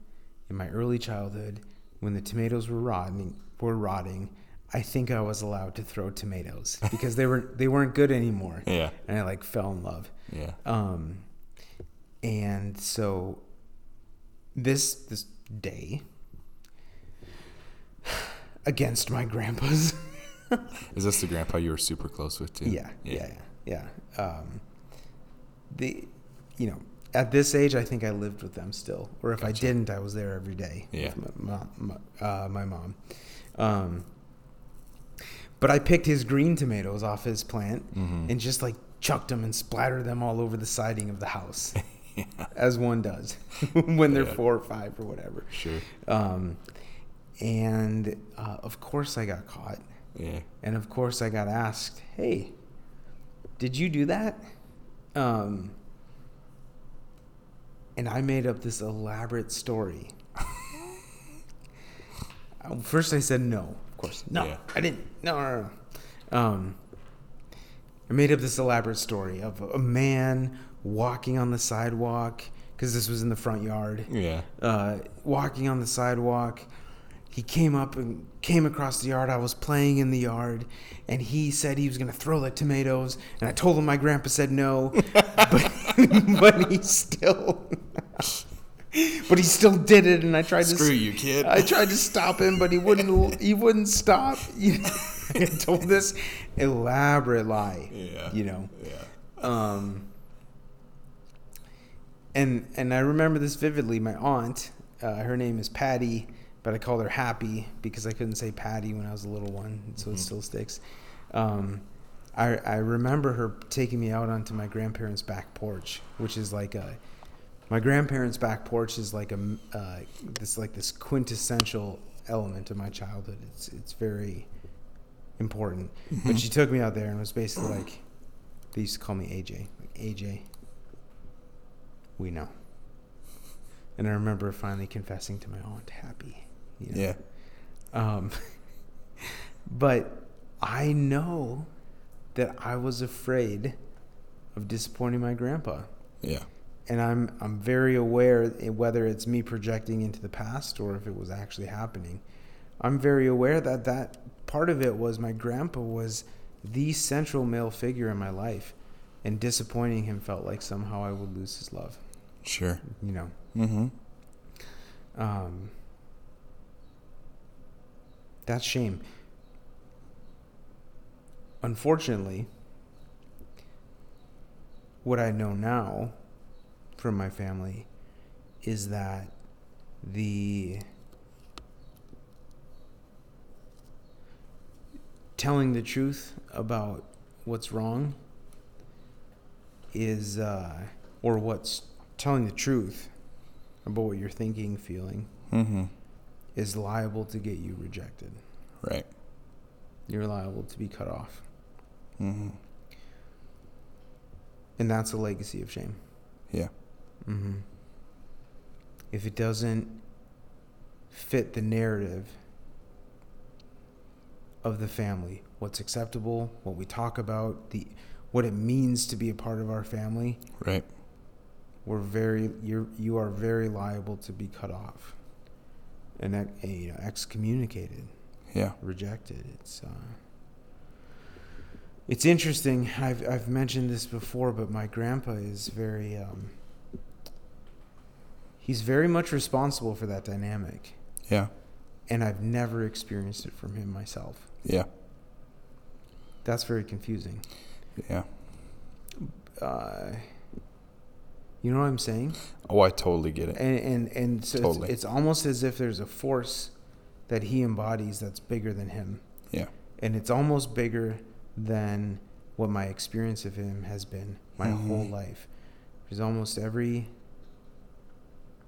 Speaker 1: in my early childhood, when the tomatoes were rotting, were rotting, I think I was allowed to throw tomatoes because they were they weren't good anymore,
Speaker 2: Yeah.
Speaker 1: and I like fell in love.
Speaker 2: Yeah.
Speaker 1: Um, and so this this day against my grandpa's
Speaker 2: Is this the grandpa you were super close with too?
Speaker 1: yeah yeah yeah, yeah. Um, the you know at this age i think i lived with them still or if i didn't i was there every day
Speaker 2: Yeah.
Speaker 1: with my, my, my, uh, my mom um, but i picked his green tomatoes off his plant
Speaker 2: Mhm.
Speaker 1: and just like chucked them and splattered them all over the siding of the house
Speaker 2: yeah.
Speaker 1: as one does when they're
Speaker 2: Yeah.
Speaker 1: four or five or whatever.
Speaker 2: Sure.
Speaker 1: Um, and uh, of course, I got caught.
Speaker 2: Yeah.
Speaker 1: And of course, I got asked, "Hey, did you do that?" Um, and I made up this elaborate story. First, I said no. Of course, no,
Speaker 2: Yeah.
Speaker 1: I didn't. No, no, no. Um, I made up this elaborate story of a man walking on the sidewalk because this was in the front yard
Speaker 2: Yeah.
Speaker 1: uh, walking on the sidewalk. He came up and came across the yard. I was playing in the yard, and he said he was going to throw the tomatoes. And I told him my grandpa said no, but, but he still, but he still did it. And I tried to
Speaker 2: Screw you, kid.
Speaker 1: I tried to stop him, but he wouldn't. He wouldn't stop. I told this elaborate lie.
Speaker 2: Yeah.
Speaker 1: You know.
Speaker 2: Yeah.
Speaker 1: Um, and and I remember this vividly. My aunt, uh, her name is Patty, but I called her Happy because I couldn't say Patty when I was a little one, so it
Speaker 2: Mhm.
Speaker 1: still sticks. Um, I I remember her taking me out onto my grandparents' back porch, which is like a my grandparents' back porch is like a uh, this like this quintessential element of my childhood. It's it's very important. But she took me out there and was basically like, they used to call me AJ. Like, AJ, we know. And I remember finally confessing to my aunt, happy. You know?
Speaker 2: Yeah.
Speaker 1: Um, but I know that I was afraid of disappointing my grandpa.
Speaker 2: Yeah.
Speaker 1: And I'm I'm very aware whether it's me projecting into the past or if it was actually happening. I'm very aware that that part of it was my grandpa was the central male figure in my life, and disappointing him felt like somehow I would lose his love.
Speaker 2: Sure.
Speaker 1: You know.
Speaker 2: Mm-hmm.
Speaker 1: Um, that's shame. Unfortunately, what I know now from my family is that the telling the truth about what's wrong is, uh, or what's telling the truth about what you're thinking, feeling,
Speaker 2: Mm-hmm.
Speaker 1: is liable to get you rejected.
Speaker 2: Right.
Speaker 1: You're liable to be cut off.
Speaker 2: Mm-hmm.
Speaker 1: And that's a legacy of shame.
Speaker 2: Yeah.
Speaker 1: Hmm If it doesn't fit the narrative of the family, what's acceptable, what we talk about, the what it means to be a part of our family,
Speaker 2: Right.
Speaker 1: we're very you're you are very liable to be cut off and you know, excommunicated,
Speaker 2: Yeah.
Speaker 1: rejected. It's uh, it's interesting. I've I've mentioned this before, but my grandpa is very um, he's very much responsible for that dynamic,
Speaker 2: Yeah.
Speaker 1: and I've never experienced it from him myself.
Speaker 2: Yeah.
Speaker 1: That's very confusing.
Speaker 2: Yeah.
Speaker 1: Uh, you know what I'm saying?
Speaker 2: Oh, I totally get it.
Speaker 1: and and, and so
Speaker 2: Totally.
Speaker 1: it's, it's almost as if there's a force that he embodies that's bigger than him
Speaker 2: Yeah.
Speaker 1: and it's almost bigger than what my experience of him has been my
Speaker 2: Mhm.
Speaker 1: whole life there's almost every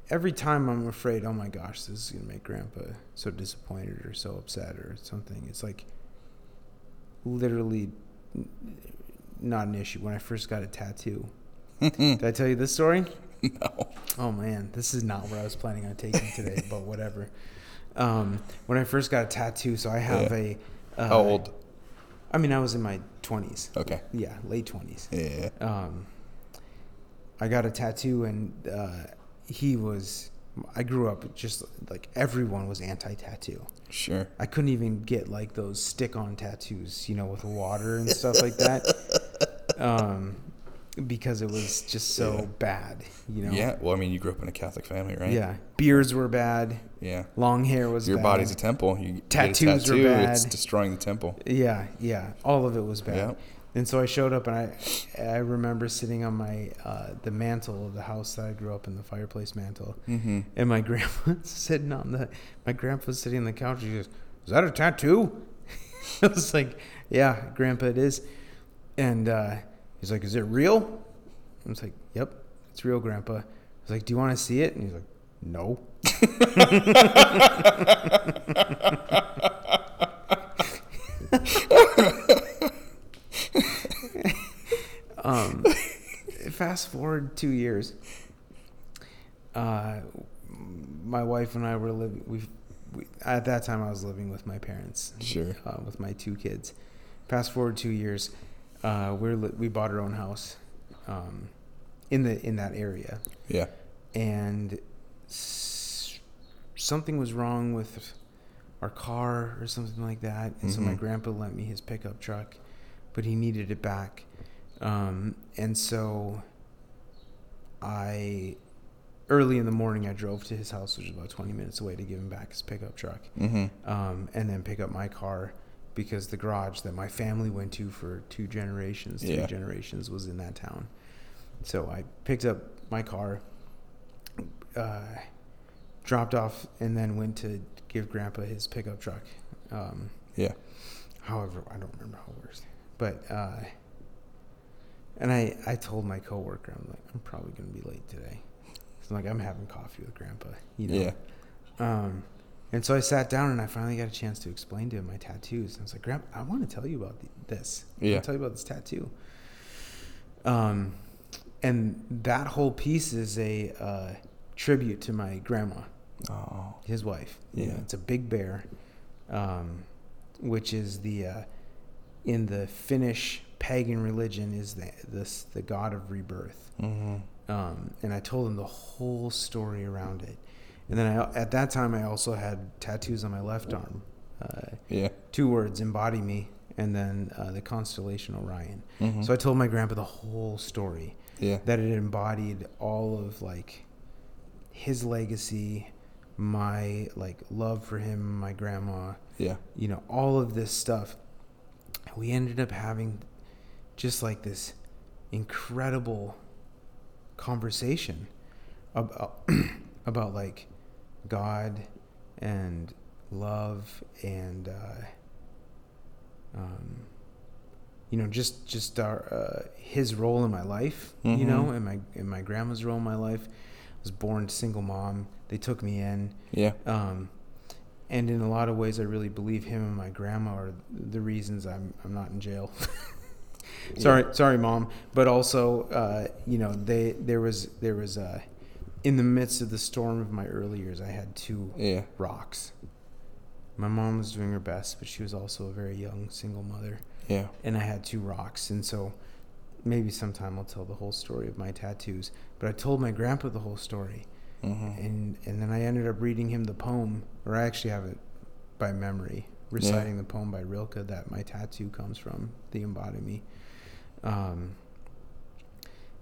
Speaker 1: every time i'm afraid oh my gosh this is going to make grandpa so disappointed or so upset or something it's like literally not an issue when i first got a tattoo did i tell you this story
Speaker 2: no.
Speaker 1: Oh man, this is not where I was planning on taking today, but whatever. Um, when I first got a tattoo, so I have
Speaker 2: Yeah.
Speaker 1: a. Uh,
Speaker 2: How old?
Speaker 1: I mean, I was in my twenties.
Speaker 2: Okay.
Speaker 1: Yeah, late twenties.
Speaker 2: Yeah.
Speaker 1: Um, I got a tattoo, and uh, he was. I grew up just like everyone was anti-tattoo.
Speaker 2: Sure.
Speaker 1: I couldn't even get like those stick-on tattoos, you know, with water and stuff like that, um, because it was just so
Speaker 2: Yeah.
Speaker 1: bad, you know.
Speaker 2: Yeah. Well, I mean, you grew up in a Catholic family, right?
Speaker 1: Yeah, beards were bad.
Speaker 2: Yeah.
Speaker 1: Long hair was
Speaker 2: Your
Speaker 1: bad.
Speaker 2: body's a temple. You
Speaker 1: Tattoos were
Speaker 2: bad. It's destroying the temple.
Speaker 1: yeah, yeah. All of it was bad.
Speaker 2: Yeah.
Speaker 1: And so I showed up, and I I remember sitting on my uh, the mantle of the house that I grew up in, the fireplace mantle,
Speaker 2: Mm-hmm.
Speaker 1: and my grandpa's sitting on the my grandpa's sitting on the couch. He goes, "Is that a tattoo?" I was like, "Yeah, Grandpa, it is." And uh, he's like, "Is it real?" I was like, "Yep, it's real, Grandpa." I was like, "Do you want to see it?" And he's like, "No." um, fast forward two years. Uh, my wife and I were living. We, we at that time I was living with my parents.
Speaker 2: Sure.
Speaker 1: Uh, with my two kids. Fast forward two years, uh, we're li- we bought our own house, um, in the in that area,
Speaker 2: Yeah.
Speaker 1: and s- something was wrong with our car or something like that. And so my
Speaker 2: Mhm.
Speaker 1: grandpa lent me his pickup truck, but he needed it back. Um, and so I, early in the morning, I drove to his house, which is about 20 minutes away, to give him back his pickup truck.
Speaker 2: Mm-hmm.
Speaker 1: Um, and then pick up my car because the garage that my family went to for two generations, three
Speaker 2: Yeah.
Speaker 1: generations, was in that town. So I picked up my car, uh, dropped off, and then went to give Grandpa his pickup truck. Um,
Speaker 2: Yeah.
Speaker 1: however, I don't remember how it works, but uh, and I I told my coworker I'm like I'm probably gonna be late today. So I'm like I'm having coffee with Grandpa, you know.
Speaker 2: Yeah.
Speaker 1: Um, and so I sat down and I finally got a chance to explain to him my tattoos. And I was like, Grandpa, I want to tell you about the, this. I
Speaker 2: Yeah.
Speaker 1: want to tell you about this tattoo. Um, and that whole piece is a uh, tribute to my grandma,
Speaker 2: Oh.
Speaker 1: his wife. You know,
Speaker 2: Yeah.
Speaker 1: it's a big bear, um, which is the uh, in the Finnish pagan religion is the this the god of rebirth.
Speaker 2: Mm-hmm.
Speaker 1: Um, and I told him the whole story around it. And then I, at that time, I also had tattoos on my left arm. Uh,
Speaker 2: Yeah.
Speaker 1: two words, embody me, and then uh, the constellation Orion.
Speaker 2: Mm-hmm.
Speaker 1: So I told my grandpa the whole story
Speaker 2: yeah.
Speaker 1: that it embodied all of like his legacy, my like love for him, my grandma,
Speaker 2: Yeah.
Speaker 1: you know, all of this stuff. We ended up having just like this incredible conversation about about like God and love and uh, um, you know just just our uh, his role in my life you
Speaker 2: Mhm.
Speaker 1: know and my and my grandma's role in my life I was born single mom they took me in
Speaker 2: Yeah.
Speaker 1: um, and in a lot of ways, I really believe him and my grandma are the reasons I'm I'm not in jail. sorry, sorry, mom. But also, uh, you know, they there was there was uh, in the midst of the storm of my early years, I had two
Speaker 2: Yeah.
Speaker 1: rocks My mom was doing her best, but she was also a very young single mother.
Speaker 2: Yeah.
Speaker 1: And I had two rocks. And so maybe sometime I'll tell the whole story of my tattoos. But I told my grandpa the whole story.
Speaker 2: Mm-hmm.
Speaker 1: And, and then I ended up reading him the poem, or I actually have it by memory, reciting the poem by Rilke that my tattoo comes from, The Embody Me. Um,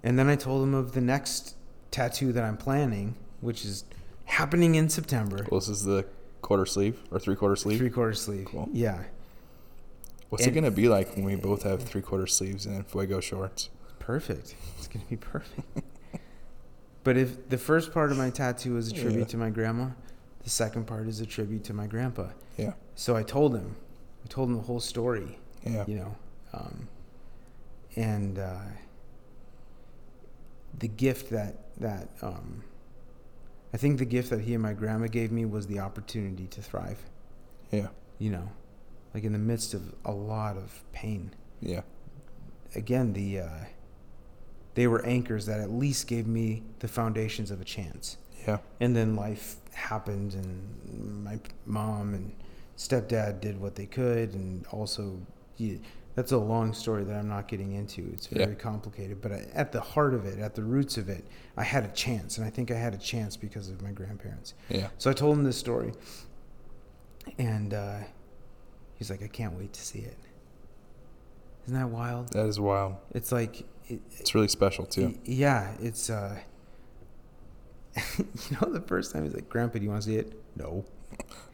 Speaker 1: and then I told him of the next tattoo that I'm planning, which is happening in September.
Speaker 2: Well, this is the quarter sleeve or three quarter sleeve.
Speaker 1: Three quarter sleeve.
Speaker 2: Cool.
Speaker 1: Yeah.
Speaker 2: What's
Speaker 1: And-
Speaker 2: it gonna be like when we both have three quarter sleeves and fuego shorts?
Speaker 1: Perfect. It's going to be perfect. but if the first part of my tattoo is a tribute
Speaker 2: Yeah.
Speaker 1: to my grandma, the second part is a tribute to my grandpa.
Speaker 2: Yeah.
Speaker 1: So I told him, I told him the whole story,
Speaker 2: Yeah.
Speaker 1: you know, um, and uh, the gift that that um, I think the gift that he and my grandma gave me was the opportunity to thrive.
Speaker 2: Yeah.
Speaker 1: You know, like in the midst of a lot of pain.
Speaker 2: Yeah.
Speaker 1: Again, the uh, they were anchors that at least gave me the foundations of a chance.
Speaker 2: Yeah.
Speaker 1: And then life happened, and my mom and stepdad did what they could, and also, yeah, that's a long story that I'm not getting into. It's
Speaker 2: Yeah.
Speaker 1: very complicated, but I, at the heart of it, at the roots of it, I had a chance, and I think I had a chance because of my grandparents.
Speaker 2: Yeah.
Speaker 1: So I told him this story, and uh, he's like, "I can't wait to see it." Isn't that wild?
Speaker 2: That is wild.
Speaker 1: It's like, it,
Speaker 2: It's really special too.
Speaker 1: Yeah, it's uh you know the first time he's like, Grandpa, do you want to see it? No.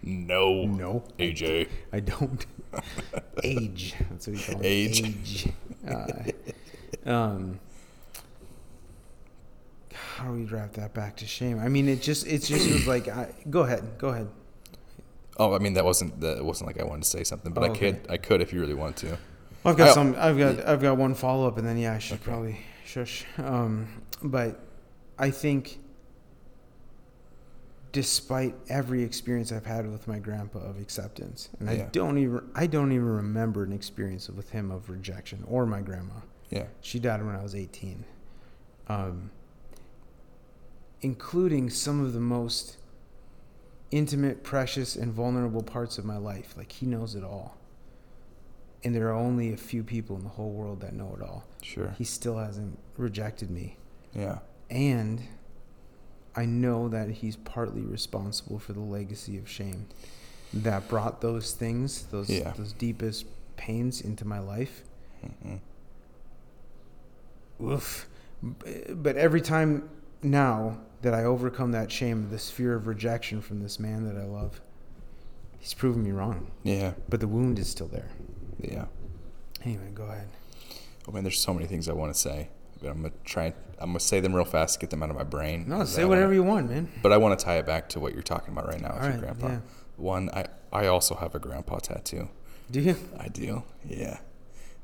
Speaker 2: No.
Speaker 1: No.
Speaker 2: AJ.
Speaker 1: I don't. Age. That's what he calls
Speaker 2: Age.
Speaker 1: Age. Uh, um how do we drive that back to shame? I mean, it just it just was like, I, go ahead, go ahead.
Speaker 2: Oh, I mean that wasn't that it wasn't like I wanted to say something, but
Speaker 1: Oh,
Speaker 2: I
Speaker 1: okay.
Speaker 2: could I could if you really want to.
Speaker 1: I've got
Speaker 2: I-
Speaker 1: some. I've got. I've got one follow up, and then yeah, I should
Speaker 2: Okay.
Speaker 1: probably shush. Um, but I think, despite every experience I've had with my grandpa of acceptance, and I don't even. I don't even remember an experience with him of rejection or my grandma.
Speaker 2: Yeah.
Speaker 1: She died when I was 18. Um, including some of the most intimate, precious, and vulnerable parts of my life. Like, he knows it all. And there are only a few people in the whole world that know it all.
Speaker 2: Sure.
Speaker 1: He still hasn't rejected me.
Speaker 2: Yeah.
Speaker 1: And I know that he's partly responsible for the legacy of shame that brought those things, those,
Speaker 2: Yeah.
Speaker 1: those deepest pains into my life.
Speaker 2: Mm-mm.
Speaker 1: Oof. But every time now that I overcome that shame, this fear of rejection from this man that I love, he's proven me wrong.
Speaker 2: Yeah.
Speaker 1: But the wound is still there.
Speaker 2: Yeah.
Speaker 1: Anyway, go ahead.
Speaker 2: Oh man, there's so many things I want to say, but I'm gonna try. and- I'm gonna say them real fast, get them out of my brain.
Speaker 1: No, say whatever
Speaker 2: wanna-
Speaker 1: you want, man.
Speaker 2: But I want to tie it back to what you're talking about right now with
Speaker 1: All
Speaker 2: your
Speaker 1: right,
Speaker 2: grandpa.
Speaker 1: yeah.
Speaker 2: One, I I also have a grandpa tattoo.
Speaker 1: Do you?
Speaker 2: I do. Yeah.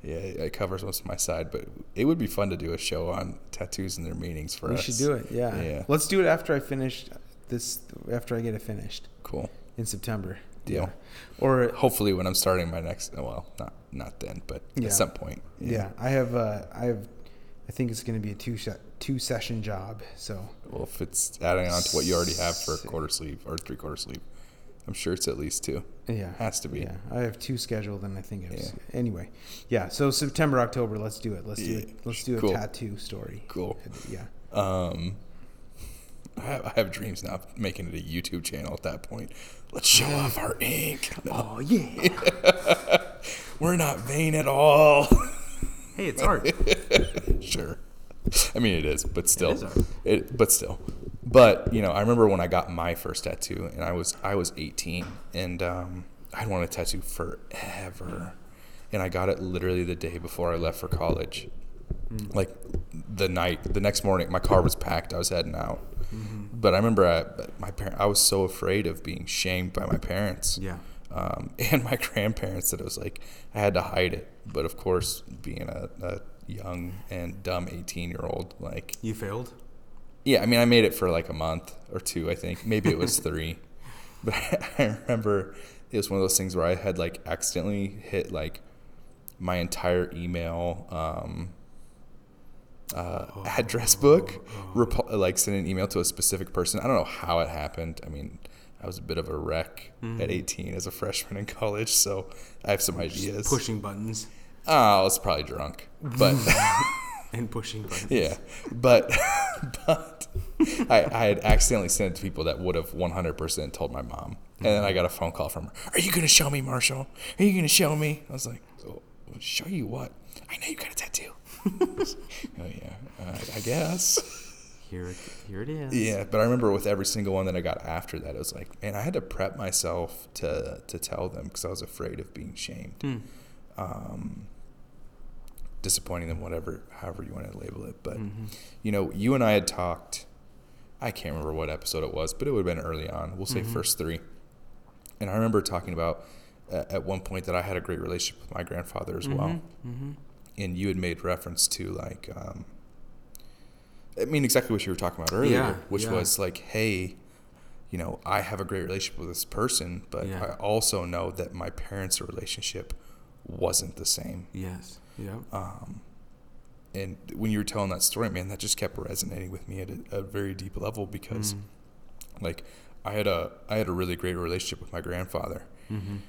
Speaker 2: Yeah, it covers most of my side, but it would be fun to do a show on tattoos and their meanings for
Speaker 1: we
Speaker 2: us.
Speaker 1: We should do it. Yeah.
Speaker 2: Yeah.
Speaker 1: Let's do it after I finish this. After I get it finished
Speaker 2: Cool.
Speaker 1: in September.
Speaker 2: Deal.
Speaker 1: Yeah. Or
Speaker 2: Hopefully, when I'm starting my next, well, not not then, but
Speaker 1: Yeah.
Speaker 2: at some point.
Speaker 1: yeah, I have. Uh, I have. I think it's going to be a two two session job. So
Speaker 2: Well, if it's adding on to what you already have for a quarter sleeve or three quarter sleeve, I'm sure it's at least two.
Speaker 1: yeah,
Speaker 2: Has to be.
Speaker 1: Yeah, I have two scheduled, and I think it was
Speaker 2: Yeah.
Speaker 1: anyway. Yeah, so September, October. Let's do it. Let's do it. Let's do a
Speaker 2: Cool.
Speaker 1: tattoo story.
Speaker 2: Cool.
Speaker 1: Yeah.
Speaker 2: Um, I have, I have dreams now of making it a YouTube channel at that point. Let's show off our ink.
Speaker 1: Oh yeah.
Speaker 2: we're not vain at all.
Speaker 1: hey, it's art.
Speaker 2: sure. I mean, it is, but still,
Speaker 1: art.
Speaker 2: it, but still, but you know, I remember when I got my first tattoo, and I was I was 18, and um, I'd wanted a tattoo forever, and I got it literally the day before I left for college, like the night, the next morning, my car was packed, I was heading out, but I remember I, my parent, I was so afraid of being shamed by my parents,
Speaker 1: Yeah.
Speaker 2: Um, and my grandparents that it was like I had to hide it. But of course, being a, a young and dumb 18 year old, like,
Speaker 1: You failed.
Speaker 2: yeah, I mean, I made it for like a month or two, I think. Maybe it was three. But I remember it was one of those things where I had like accidentally hit like my entire email um, uh, address book, rep- like send an email to a specific person. I don't know how it happened. I mean, I was a bit of a wreck
Speaker 1: Mhm.
Speaker 2: at 18 as a freshman in college, so I have some ideas.
Speaker 1: Pushing buttons
Speaker 2: Oh, I was probably drunk, but
Speaker 1: and pushing buttons.
Speaker 2: yeah, but but I, I had accidentally sent it to people that would have 100% told my mom, and then I got a phone call from her. Are you gonna show me, Marshall? Are you gonna show me? I was like, oh, show you what? I know you got a tattoo. oh yeah, uh, I guess.
Speaker 1: Here, here it is.
Speaker 2: Yeah, but I remember with every single one that I got after that, it was like, man, I had to prep myself to to tell them because I was afraid of being shamed,
Speaker 1: Hmm.
Speaker 2: um, disappointing them, whatever, however you want to label it. But
Speaker 1: Mhm.
Speaker 2: you know, you and I had talked. I can't remember what episode it was, but it would have been early on. We'll say
Speaker 1: Mhm.
Speaker 2: first three. And I remember talking about uh, at one point that I had a great relationship with my grandfather as well
Speaker 1: Mm-hmm.
Speaker 2: and you had made reference to like um, I mean exactly what you were talking about earlier,
Speaker 1: Yeah,
Speaker 2: which
Speaker 1: yeah.
Speaker 2: was like, hey, you know, I have a great relationship with this person, but
Speaker 1: Yeah.
Speaker 2: I also know that my parents' relationship wasn't the same.
Speaker 1: Yes. Yep.
Speaker 2: Um, and when you were telling that story, man, that just kept resonating with me at a, a very deep level because,
Speaker 1: Mm.
Speaker 2: like, I had a I had a really great relationship with my grandfather,
Speaker 1: Mm-hmm.
Speaker 2: and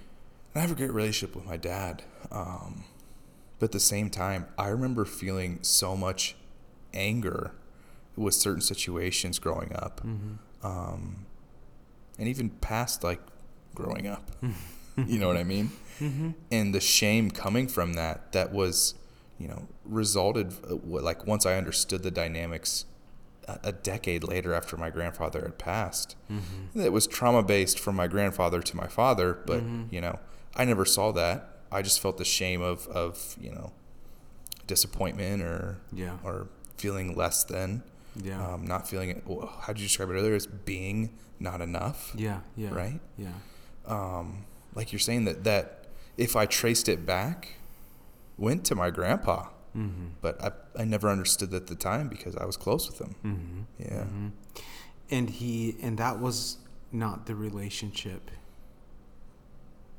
Speaker 2: I have a great relationship with my dad. Um, but at the same time, I remember feeling so much anger with certain situations growing up,
Speaker 1: Mm-hmm.
Speaker 2: um, and even past like growing up. you know what I mean?
Speaker 1: Mm-hmm.
Speaker 2: And the shame coming from that, that was, you know, resulted uh, like once I understood the dynamics a, a decade later after my grandfather had passed.
Speaker 1: Mm-hmm.
Speaker 2: It was trauma based from my grandfather to my father, but
Speaker 1: Mhm.
Speaker 2: you know, I never saw that. I just felt the shame of of you know, disappointment or
Speaker 1: Yeah.
Speaker 2: or feeling less than,
Speaker 1: Yeah.
Speaker 2: um, not feeling it. well, How did you describe it earlier? As being not enough,
Speaker 1: yeah. Yeah.
Speaker 2: right?
Speaker 1: Yeah.
Speaker 2: Um, like you're saying that that if I traced it back, went to my grandpa,
Speaker 1: Mm-hmm.
Speaker 2: but I I never understood at the time because I was close with him.
Speaker 1: Mm-hmm.
Speaker 2: Yeah.
Speaker 1: hmm And he and that was not the relationship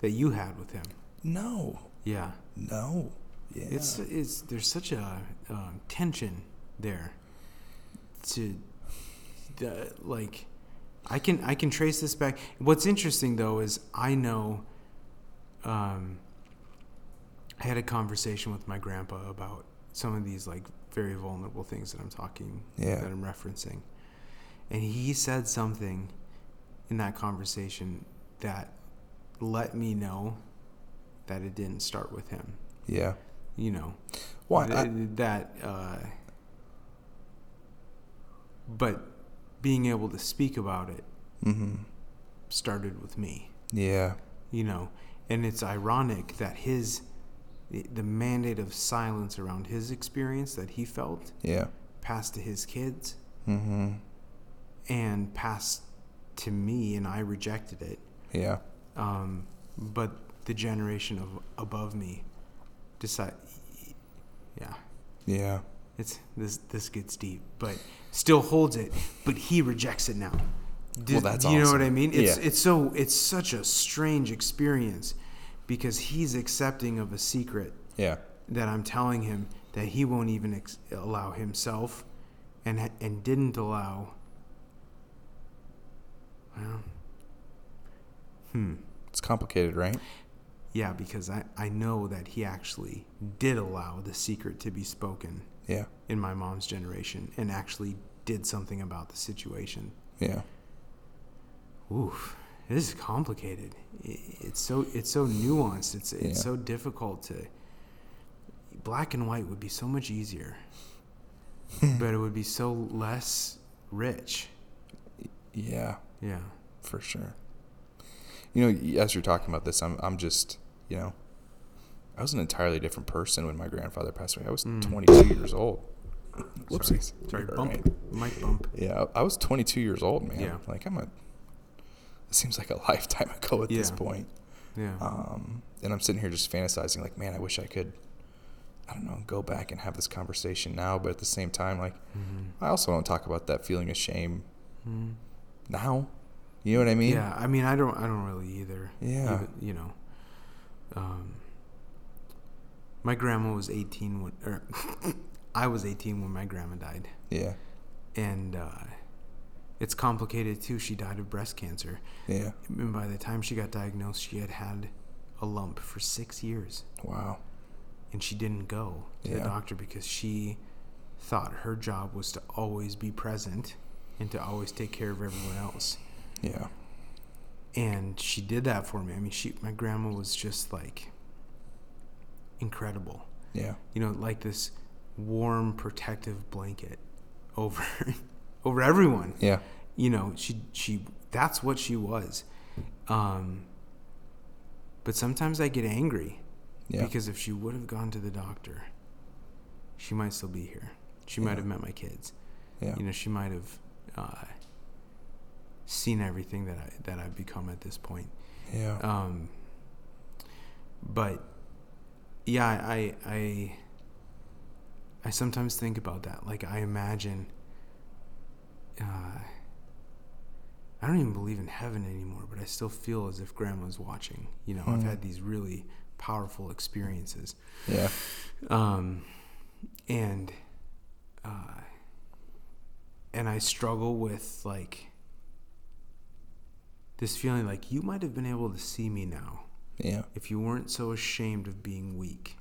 Speaker 1: that you had with him.
Speaker 2: No,
Speaker 1: Yeah.
Speaker 2: no, yeah,
Speaker 1: It's it's there's such a um, tension there. To the like, I can I can trace this back. What's interesting though is I know. Um, I had a conversation with my grandpa about some of these like very vulnerable things that I'm talking
Speaker 2: Yeah.
Speaker 1: that I'm referencing, and he said something in that conversation that let me know that it didn't start with him
Speaker 2: yeah.
Speaker 1: you know
Speaker 2: Why?
Speaker 1: th-
Speaker 2: I-
Speaker 1: that uh, but being able to speak about it
Speaker 2: mm-hmm.
Speaker 1: started with me
Speaker 2: Yeah,
Speaker 1: you know and it's ironic that his the, mandate of silence around his experience that he felt
Speaker 2: yeah.
Speaker 1: passed to his kids
Speaker 2: Mm-hmm.
Speaker 1: and passed to me and I rejected it
Speaker 2: Yeah,
Speaker 1: um, but the generation of above me decide yeah
Speaker 2: yeah,
Speaker 1: It's this this gets deep, but still holds it. But he rejects it now. Do,
Speaker 2: Well, that's
Speaker 1: do you know what. I mean? It's
Speaker 2: Yeah.
Speaker 1: it's so it's such a strange experience because he's accepting of a secret
Speaker 2: yeah,
Speaker 1: that I'm telling him that he won't even ex- allow himself, and and didn't allow. Well, hmm.
Speaker 2: It's complicated, right?
Speaker 1: Yeah, because I, I know that he actually did allow the secret to be spoken
Speaker 2: Yeah,
Speaker 1: in my mom's generation and actually did something about the situation.
Speaker 2: yeah,
Speaker 1: Oof, this is complicated. It's so it's so nuanced. It's it's
Speaker 2: Yeah.
Speaker 1: so difficult to. Black and white would be so much easier, but it would be so less rich.
Speaker 2: yeah,
Speaker 1: Yeah.
Speaker 2: for sure. You know, as you're talking about this, I'm I'm just you know, I was an entirely different person when my grandfather passed away. I was
Speaker 1: Mm.
Speaker 2: 22 years old. Whoopsies.
Speaker 1: Sorry,
Speaker 2: You're
Speaker 1: bump,
Speaker 2: right.
Speaker 1: mic bump.
Speaker 2: Yeah, I was 22 years old, man.
Speaker 1: Yeah.
Speaker 2: Like I'm a. It seems like a lifetime ago at this point.
Speaker 1: Yeah.
Speaker 2: Um, and I'm sitting here just fantasizing, like, man, I wish I could. I don't know, go back and have this conversation now, but at the same time, like,
Speaker 1: Mhm.
Speaker 2: I also don't talk about that feeling of shame
Speaker 1: Mhm.
Speaker 2: now. You know what I mean?
Speaker 1: Yeah, I mean, I don't, I don't really either.
Speaker 2: Yeah.
Speaker 1: Even- you know, um, my grandma was 18 when, or I was 18 when my grandma died,
Speaker 2: Yeah.
Speaker 1: and uh, it's complicated too. She died of breast cancer.
Speaker 2: Yeah.
Speaker 1: And by the time she got diagnosed, she had had a lump for six years.
Speaker 2: Wow.
Speaker 1: And she didn't go to the doctor because she thought her job was to always be present and to always take care of everyone else.
Speaker 2: Yeah.
Speaker 1: And she did that for me. I mean, she, my grandma was just like incredible.
Speaker 2: Yeah.
Speaker 1: You know, like this warm, protective blanket over, over everyone.
Speaker 2: Yeah.
Speaker 1: you know she she that's what she was um but sometimes i get angry
Speaker 2: Yeah.
Speaker 1: because if she would have gone to the doctor she might still be here she might have met my kids
Speaker 2: Yeah.
Speaker 1: you know she might have uh, seen everything that i that i've become at this point
Speaker 2: Yeah.
Speaker 1: um but yeah i i i sometimes think about that like i imagine uh i don't even believe in heaven anymore but i still feel as if grandma's watching you know i've
Speaker 2: Hmm.
Speaker 1: had these really powerful experiences
Speaker 2: Yeah.
Speaker 1: um and uh and i struggle with like this feeling like you might have been able to see me now
Speaker 2: Yeah.
Speaker 1: if you weren't so ashamed of being weak.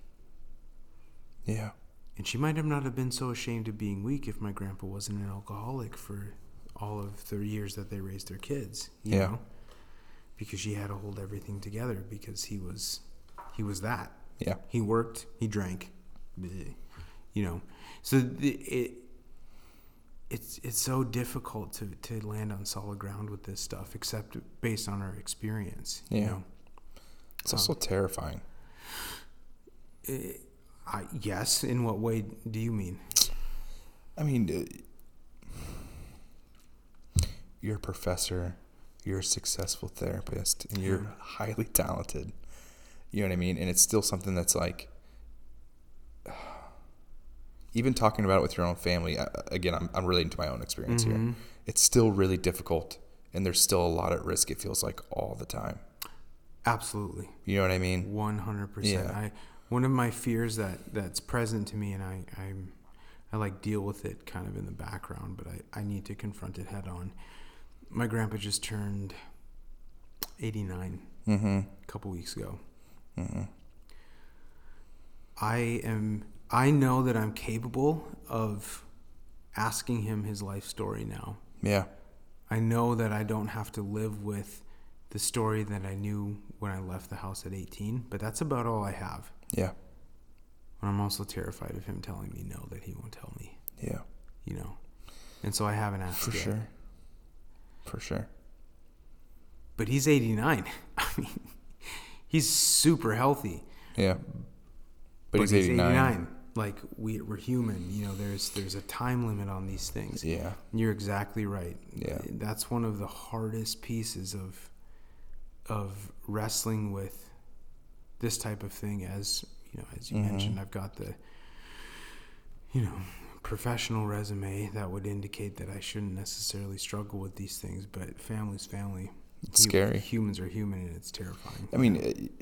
Speaker 2: Yeah.
Speaker 1: And she might have not have been so ashamed of being weak if my grandpa wasn't an alcoholic for all of the years that they raised their kids. You
Speaker 2: Yeah.
Speaker 1: Know? Because she had to hold everything together because he was he was that.
Speaker 2: Yeah.
Speaker 1: He worked, he drank. You know. So the, it it's it's so difficult to, to land on solid ground with this stuff, except based on our experience. You
Speaker 2: Yeah.
Speaker 1: know?
Speaker 2: It's also terrifying.
Speaker 1: Eh, I, yes. In what way do you mean?
Speaker 2: I mean, uh, you're a professor, you're a successful therapist, and you're
Speaker 1: Yeah.
Speaker 2: highly talented. You know what I mean? And it's still something that's like, even talking about it with your own family. Again, I'm, I'm relating to my own experience
Speaker 1: Mhm.
Speaker 2: here. It's still really difficult, and there's still a lot at risk. It feels like all the time.
Speaker 1: Absolutely,
Speaker 2: You know what I mean?
Speaker 1: one hundred percent.
Speaker 2: Yeah.
Speaker 1: I one of my fears that that's present to me, and I I'm I like deal with it kind of in the background, but I I need to confront it head on. My grandpa just turned eighty nine
Speaker 2: Mm-hmm.
Speaker 1: a couple weeks ago.
Speaker 2: Mm-hmm.
Speaker 1: I am I know that I'm capable of asking him his life story now.
Speaker 2: Yeah.
Speaker 1: I know that I don't have to live with the story that I knew when I left the house at 18, but that's about all I have.
Speaker 2: Yeah.
Speaker 1: And I'm also terrified of him telling me no, that he won't tell me,
Speaker 2: Yeah.
Speaker 1: you know. And so I haven't asked
Speaker 2: For
Speaker 1: yet.
Speaker 2: sure. For sure.
Speaker 1: But he's 89. I mean, he's super healthy.
Speaker 2: Yeah. But, he's 89.
Speaker 1: Like we, we're human, you know. There's there's a time limit on these things.
Speaker 2: Yeah.
Speaker 1: You're exactly right.
Speaker 2: Yeah.
Speaker 1: That's one of the hardest pieces of of wrestling with this type of thing as you know, as you
Speaker 2: Mhm.
Speaker 1: mentioned, I've got the you know, professional resume that would indicate that I shouldn't necessarily struggle with these things, but family's family.
Speaker 2: It's scary.
Speaker 1: Humans are human and it's terrifying.
Speaker 2: I mean,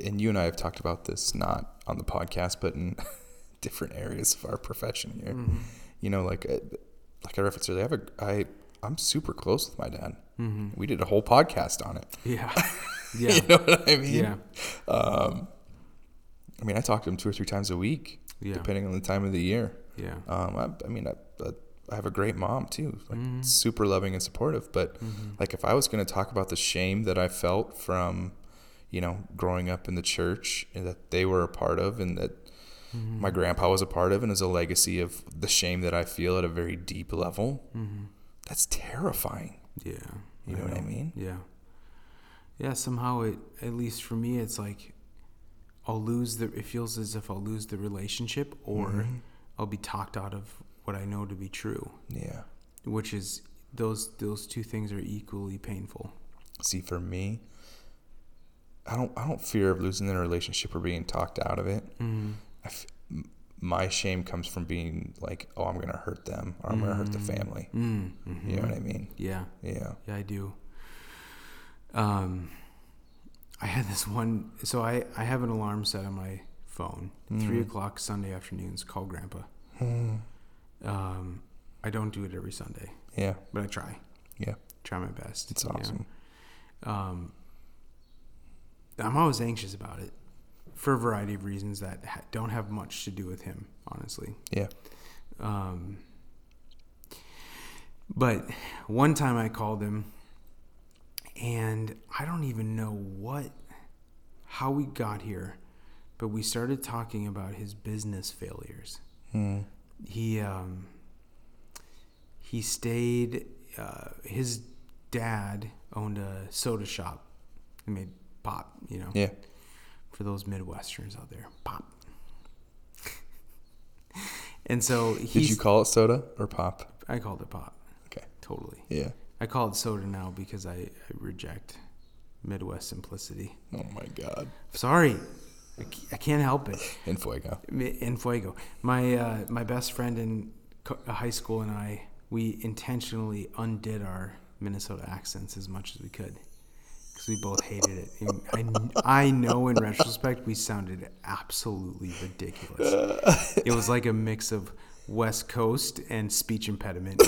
Speaker 2: and you and I have talked about this not on the podcast, but in different areas of our profession here.
Speaker 1: Mhm.
Speaker 2: You know, like uh, like I referenced earlier, I have a I I'm super close with my dad.
Speaker 1: Mhm.
Speaker 2: We did a whole podcast on it.
Speaker 1: Yeah. Yeah.
Speaker 2: you know what I mean?
Speaker 1: Yeah.
Speaker 2: Um, I mean, I talk to him two or three times a week,
Speaker 1: Yeah.
Speaker 2: depending on the time of the year.
Speaker 1: Yeah.
Speaker 2: Um, I, I mean, I, I, I have a great mom too, like
Speaker 1: Mhm.
Speaker 2: super loving and supportive. But
Speaker 1: Mhm.
Speaker 2: like, if I was going to talk about the shame that I felt from, you know, growing up in the church and that they were a part of, and that
Speaker 1: Mhm.
Speaker 2: my grandpa was a part of, and is a legacy of the shame that I feel at a very deep level,
Speaker 1: Mhm.
Speaker 2: That's terrifying.
Speaker 1: Yeah.
Speaker 2: You know what I mean?
Speaker 1: Yeah. Yeah, somehow it at least for me it's like I'll lose the it feels as if I'll lose the relationship or
Speaker 2: Mhm.
Speaker 1: I'll be talked out of what I know to be true,
Speaker 2: Yeah.
Speaker 1: which is those those two things are equally painful.
Speaker 2: See, for me, I don't I don't fear of losing the relationship or being talked out of it.
Speaker 1: Mm.
Speaker 2: I f- my shame comes from being like, oh, I'm gonna hurt them or I'm gonna hurt the family.
Speaker 1: Mm.
Speaker 2: You know what I mean?
Speaker 1: Yeah.
Speaker 2: Yeah.
Speaker 1: Yeah, I do. Um, I had this one. So I I have an alarm set on my phone. Three
Speaker 2: Mhm.
Speaker 1: o'clock Sunday afternoons. Call Grandpa.
Speaker 2: Mm.
Speaker 1: Um, I don't do it every Sunday,
Speaker 2: Yeah.
Speaker 1: but I try.
Speaker 2: Yeah.
Speaker 1: try my best.
Speaker 2: It's
Speaker 1: know.
Speaker 2: awesome.
Speaker 1: Um, I'm always anxious about it for a variety of reasons that ha- don't have much to do with him, honestly.
Speaker 2: Yeah.
Speaker 1: Um, but one time I called him, and I don't even know what, how we got here, but we started talking about his business failures.
Speaker 2: Hmm.
Speaker 1: He um, he stayed. Uh, his dad owned a soda shop. He made pop, you know
Speaker 2: Yeah.
Speaker 1: For those Midwesterners out there. Pop. and so
Speaker 2: Did you call it soda or pop?
Speaker 1: I called it pop.
Speaker 2: Okay.
Speaker 1: Totally.
Speaker 2: Yeah.
Speaker 1: I call it soda now because I, I reject Midwest simplicity.
Speaker 2: Oh my God.
Speaker 1: Sorry. I can't help it.
Speaker 2: Enfuego.
Speaker 1: In Fuego. My, uh, my best friend in uh, high school and I, we intentionally undid our Minnesota accents as much as we could. We both hated it. I, I know in retrospect we sounded absolutely ridiculous. It was like a mix of West Coast and speech impediment.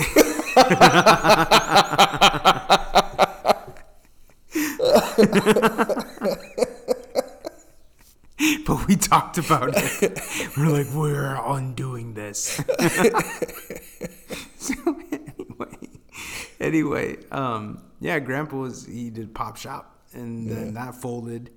Speaker 1: but we talked about it. We're like, we're undoing this. anyway, um, yeah, Grandpa was he did pop shop, and then that folded,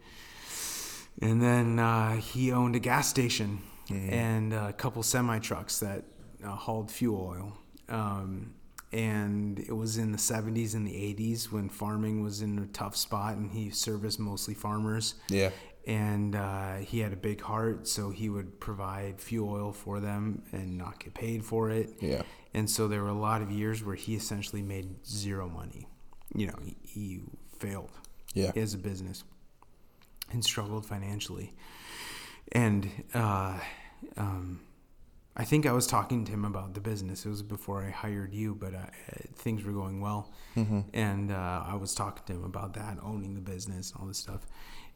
Speaker 1: and then uh, he owned a gas station and a couple semi trucks that uh, hauled fuel oil. Um, and it was in the 70s and the 80s when farming was in a tough spot, and he serviced mostly farmers
Speaker 2: Yeah.
Speaker 1: and uh, he had a big heart, so he would provide fuel oil for them and not get paid for it.
Speaker 2: Yeah.
Speaker 1: And so there were a lot of years where he essentially made zero money. You know, he, he failed
Speaker 2: Yeah.
Speaker 1: as a business and struggled financially. And uh, um, I think I was talking to him about the business. It was before I hired you, but uh, things were going well. And uh, I was talking to him about that, owning the business, and all this stuff.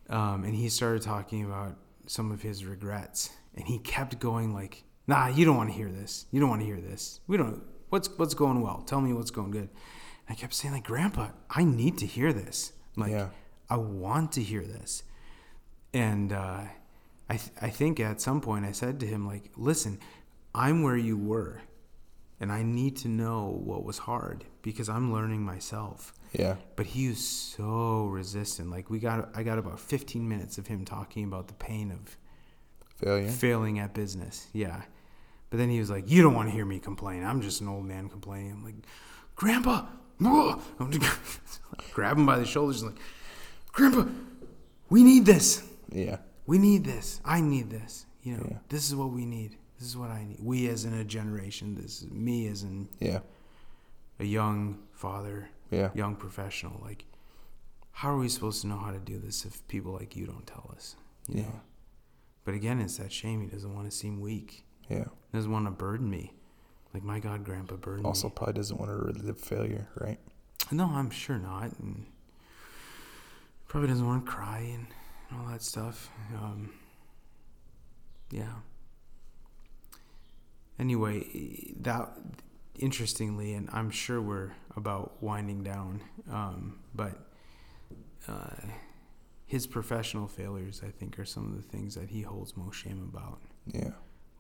Speaker 1: Um, and he started talking about some of his regrets. And he kept going like, "Nah, you don't want to hear this. You don't want to hear this. We don't. What's what's going well? Tell me what's going good." And I kept saying like, "Grandpa, I need to hear this. Like,
Speaker 2: Yeah.
Speaker 1: I want to hear this." And uh, I, th- I think at some point I said to him, like, listen, I'm where you were, and I need to know what was hard because I'm learning myself.
Speaker 2: Yeah.
Speaker 1: But he was so resistant. Like we got, I got about 15 minutes of him talking about the pain of
Speaker 2: Failure.
Speaker 1: failing at business. Yeah. But then he was like, "You don't want to hear me complain. I'm just an old man complaining." I'm like, "Grandpa," ugh." I'm just grab him by the shoulders, and like, "Grandpa, we need this.
Speaker 2: Yeah.
Speaker 1: We need this. I need this. You know,
Speaker 2: Yeah.
Speaker 1: this is what we need. This is what I need. We as in a generation. This is me as in
Speaker 2: Yeah.
Speaker 1: a young father,
Speaker 2: Yeah.
Speaker 1: young professional. Like, how are we supposed to know how to do this if people like you don't tell us? You
Speaker 2: Yeah.
Speaker 1: know? But again, it's that shame. He doesn't want to seem weak.
Speaker 2: Yeah.
Speaker 1: He doesn't want to burden me. Like my God, Grandpa burden
Speaker 2: Also,
Speaker 1: me.
Speaker 2: probably doesn't want to relive failure, right?
Speaker 1: No, I'm sure not. And probably doesn't want to cry and all that stuff. Um, yeah. Anyway, that interestingly, and I'm sure we're about winding down, um, but uh, his professional failures, I think, are some of the things that he holds most shame about.
Speaker 2: Yeah.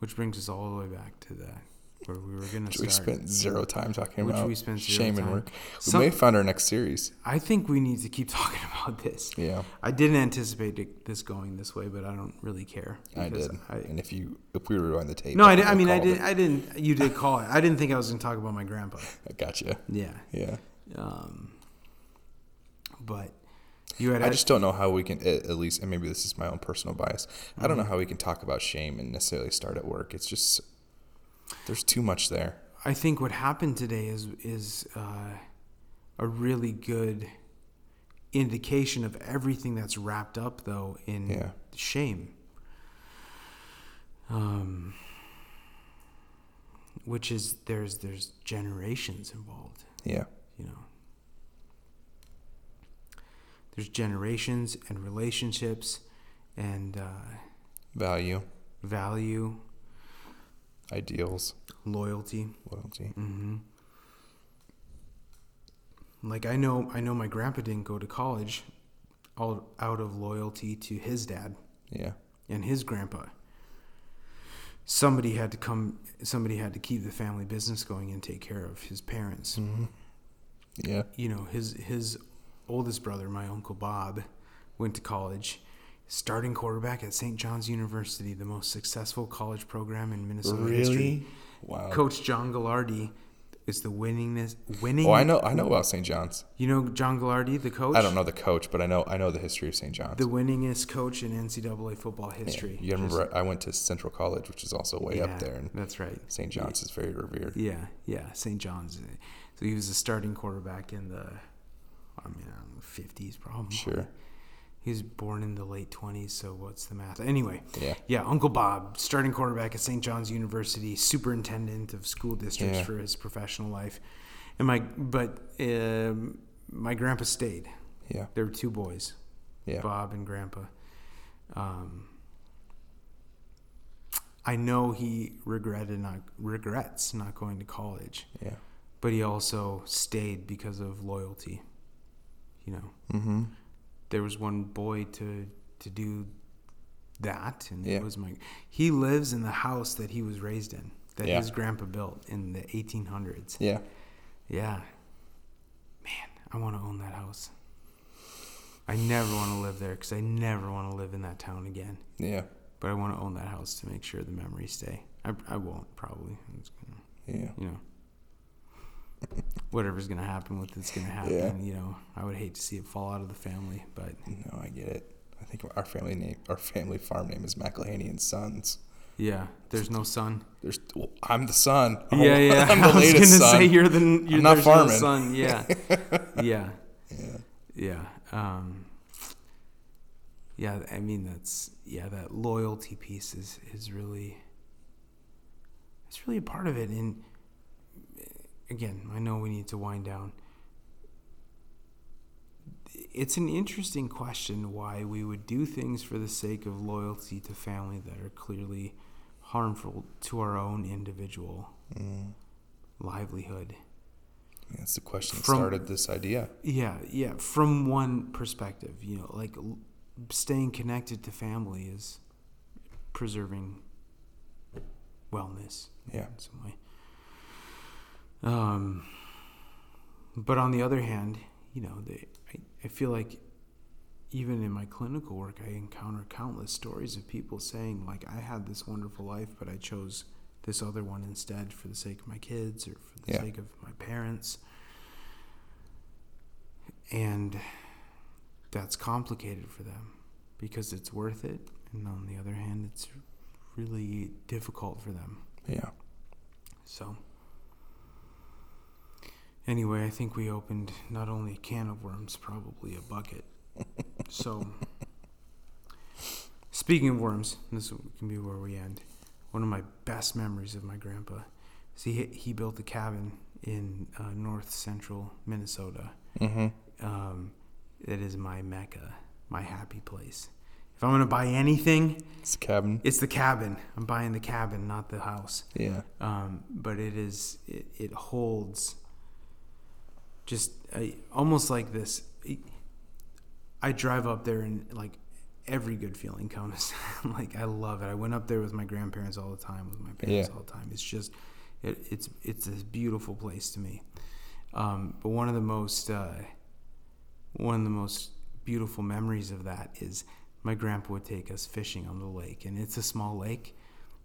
Speaker 1: Which brings us all the way back to that, where we were going to
Speaker 2: we spent zero time talking
Speaker 1: Which
Speaker 2: about.
Speaker 1: we spent
Speaker 2: shame and work. We
Speaker 1: Some-
Speaker 2: may find our next series.
Speaker 1: I think we need to keep talking about this.
Speaker 2: Yeah.
Speaker 1: I didn't anticipate this going this way, but I don't really care.
Speaker 2: I did.
Speaker 1: I,
Speaker 2: and if you, if we rewind the tape.
Speaker 1: no, I, did, I mean, I
Speaker 2: called
Speaker 1: did. I didn't. You did call it. I didn't think I was going to talk about my grandpa.
Speaker 2: I gotcha.
Speaker 1: Yeah.
Speaker 2: Yeah.
Speaker 1: Um, but you had.
Speaker 2: I just don't know how we can, at least, and maybe this is my own personal bias. I don't know
Speaker 1: Mm-hmm.
Speaker 2: how we can talk about shame and necessarily start at work. It's just there's too much there.
Speaker 1: I think what happened today is is uh, a really good indication of everything that's wrapped up, though, in
Speaker 2: Yeah.
Speaker 1: shame. Um, which is there's there's generations involved,
Speaker 2: Yeah.
Speaker 1: you know. There's generations and relationships and uh,
Speaker 2: Value,
Speaker 1: value,
Speaker 2: ideals,
Speaker 1: loyalty.
Speaker 2: loyalty.
Speaker 1: hmm Like I know, I know my grandpa didn't go to college, all out of loyalty to his dad
Speaker 2: Yeah.
Speaker 1: and his grandpa. Somebody had to come. Somebody had to keep the family business going and take care of his parents.
Speaker 2: Yeah.
Speaker 1: You know, his his oldest brother, my uncle Bob, went to college, starting quarterback at St. John's University, the most successful college program in Minnesota history.
Speaker 2: Wow.
Speaker 1: Coach John Gagliardi is the winningest winning.
Speaker 2: Oh, I know. I know about St. John's.
Speaker 1: You know John Gagliardi, the coach.
Speaker 2: I don't know the coach, but I know. I know the history of St. John's.
Speaker 1: The winningest coach in NCAA football
Speaker 2: Yeah.
Speaker 1: history.
Speaker 2: You remember? I went to Central College, which is also way
Speaker 1: Yeah,
Speaker 2: up there, and
Speaker 1: That's right.
Speaker 2: St. John's is very revered.
Speaker 1: Yeah, yeah, St. John's. So he was a starting quarterback in the, I mean, I don't know, 50s probably.
Speaker 2: Sure.
Speaker 1: He was born in the late 20s, so what's the math? Anyway,
Speaker 2: Yeah.
Speaker 1: yeah, Uncle Bob, starting quarterback at St. John's University, superintendent of school districts
Speaker 2: Yeah.
Speaker 1: for his professional life. And my, but um, my grandpa stayed.
Speaker 2: Yeah.
Speaker 1: There were two boys,
Speaker 2: Yeah.
Speaker 1: Bob and Grandpa. Um, I know he regretted not regrets not going to college,
Speaker 2: Yeah.
Speaker 1: but he also stayed because of loyalty. You know,
Speaker 2: Mm-hmm.
Speaker 1: there was one boy to to do that, and
Speaker 2: Yeah.
Speaker 1: it was my. He lives in the house that he was raised in, that
Speaker 2: Yeah.
Speaker 1: his grandpa built in the 1800s.
Speaker 2: Yeah.
Speaker 1: Yeah. Man, I want to own that house. I never want to live there because I never want to live in that town again.
Speaker 2: Yeah.
Speaker 1: But I want to own that house to make sure the memories stay. I, I won't probably. Gonna,
Speaker 2: Yeah.
Speaker 1: you know, whatever's gonna happen with it's gonna happen.
Speaker 2: Yeah.
Speaker 1: You know, I would hate to see it fall out of the family, but
Speaker 2: No, I get it. I think our family name, our family farm name is McElhaney and Sons.
Speaker 1: yeah, there's no son.
Speaker 2: There's, well, I'm the son. I'm,
Speaker 1: yeah, yeah.
Speaker 2: I'm the
Speaker 1: I was gonna
Speaker 2: son.
Speaker 1: say you're the you're
Speaker 2: not farming.
Speaker 1: No son. Yeah, yeah,
Speaker 2: yeah.
Speaker 1: yeah. Um, yeah, I mean that's yeah. That loyalty piece is is really it's really a part of it. And again, I know we need to wind down. It's an interesting question why we would do things for the sake of loyalty to family that are clearly harmful to our own individual
Speaker 2: Mm.
Speaker 1: livelihood.
Speaker 2: That's the question that
Speaker 1: From-
Speaker 2: started this idea.
Speaker 1: Yeah, yeah. From one perspective, you know, like l- staying connected to family is preserving wellness
Speaker 2: Yeah.
Speaker 1: in some way. Um, but on the other hand, you know, they, I, I feel like even in my clinical work, I encounter countless stories of people saying, like, I had this wonderful life, but I chose this other one instead for the sake of my kids or for the
Speaker 2: Yeah.
Speaker 1: sake of my parents. And that's complicated for them because it's worth it. And on the other hand, it's really difficult for them.
Speaker 2: Yeah.
Speaker 1: So, anyway, I think we opened not only a can of worms, probably a bucket. so, speaking of worms, this can be where we end. One of my best memories of my grandpa is he he built a cabin in uh, north central Minnesota.
Speaker 2: Mm-hmm.
Speaker 1: Um, it is my mecca, my happy place. If I'm gonna buy anything,
Speaker 2: It's the cabin.
Speaker 1: it's the cabin. I'm buying the cabin, not the house
Speaker 2: Yeah.
Speaker 1: um, but it is it, it holds just a, almost like this i drive up there and like every good feeling comes. Like i love it. I went up there with my grandparents all the time with my parents
Speaker 2: Yeah.
Speaker 1: all the time. It's just it, it's it's this beautiful place to me. Um, but one of the most uh, one of the most beautiful memories of that is my grandpa would take us fishing on the lake and it's a small lake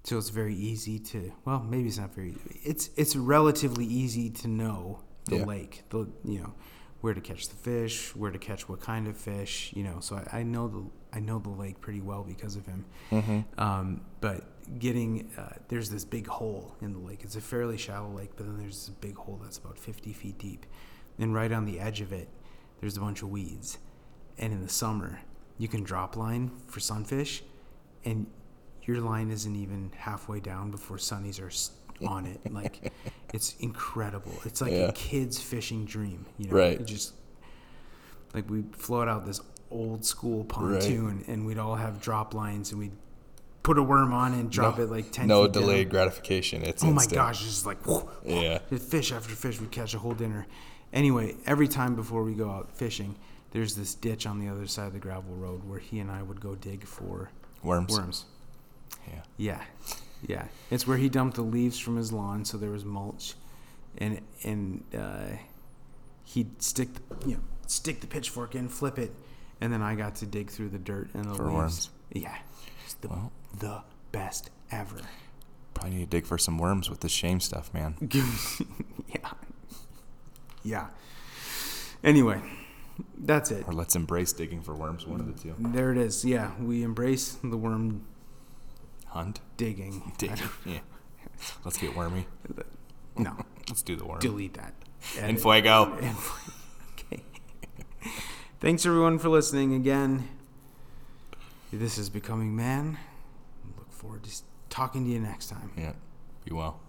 Speaker 1: so it's very easy to well maybe it's not very it's it's relatively easy to know the
Speaker 2: Yeah.
Speaker 1: lake the you know where to catch the fish where to catch what kind of fish you know so I, I know the I know the lake pretty well because of him
Speaker 2: Mm-hmm.
Speaker 1: um, but getting uh, there's this big hole in the lake it's a fairly shallow lake but then there's this big hole that's about 50 feet deep and right on the edge of it there's a bunch of weeds and in the summer you can drop line for sunfish and your line isn't even halfway down before sunnies are on it like it's incredible it's like
Speaker 2: Yeah.
Speaker 1: a kid's fishing dream you know
Speaker 2: Right.
Speaker 1: it just like we float out this old school pontoon and we'd all have drop lines and we'd put a worm on and drop
Speaker 2: No-
Speaker 1: it like 10
Speaker 2: No
Speaker 1: down.
Speaker 2: delayed gratification. It's
Speaker 1: oh my gosh it's just like
Speaker 2: Yeah.
Speaker 1: fish after fish we catch a whole dinner Anyway, every time before we go out fishing, there's this ditch on the other side of the gravel road where he and I would go dig for
Speaker 2: Worms.
Speaker 1: worms.
Speaker 2: Yeah.
Speaker 1: Yeah, yeah. It's where he dumped the leaves from his lawn, so there was mulch, and and uh, he'd stick the, you know stick the pitchfork in, flip it, and then I got to dig through the dirt and the
Speaker 2: For
Speaker 1: leaves.
Speaker 2: worms.
Speaker 1: Yeah, it's the
Speaker 2: Well.
Speaker 1: the best ever.
Speaker 2: Probably need to dig for some worms with this shame stuff, man.
Speaker 1: yeah, yeah. Anyway, that's it.
Speaker 2: Or let's embrace digging for worms. One of the two.
Speaker 1: There it is. Yeah, we embrace the worm
Speaker 2: Hunt.
Speaker 1: digging.
Speaker 2: Dig. Yeah. Let's get wormy.
Speaker 1: No,
Speaker 2: Let's do the worm.
Speaker 1: delete that. Edit.
Speaker 2: fuego.
Speaker 1: okay. Thanks everyone for listening again. This is Becoming Man. Look forward to talking to you next time.
Speaker 2: Yeah. Be well.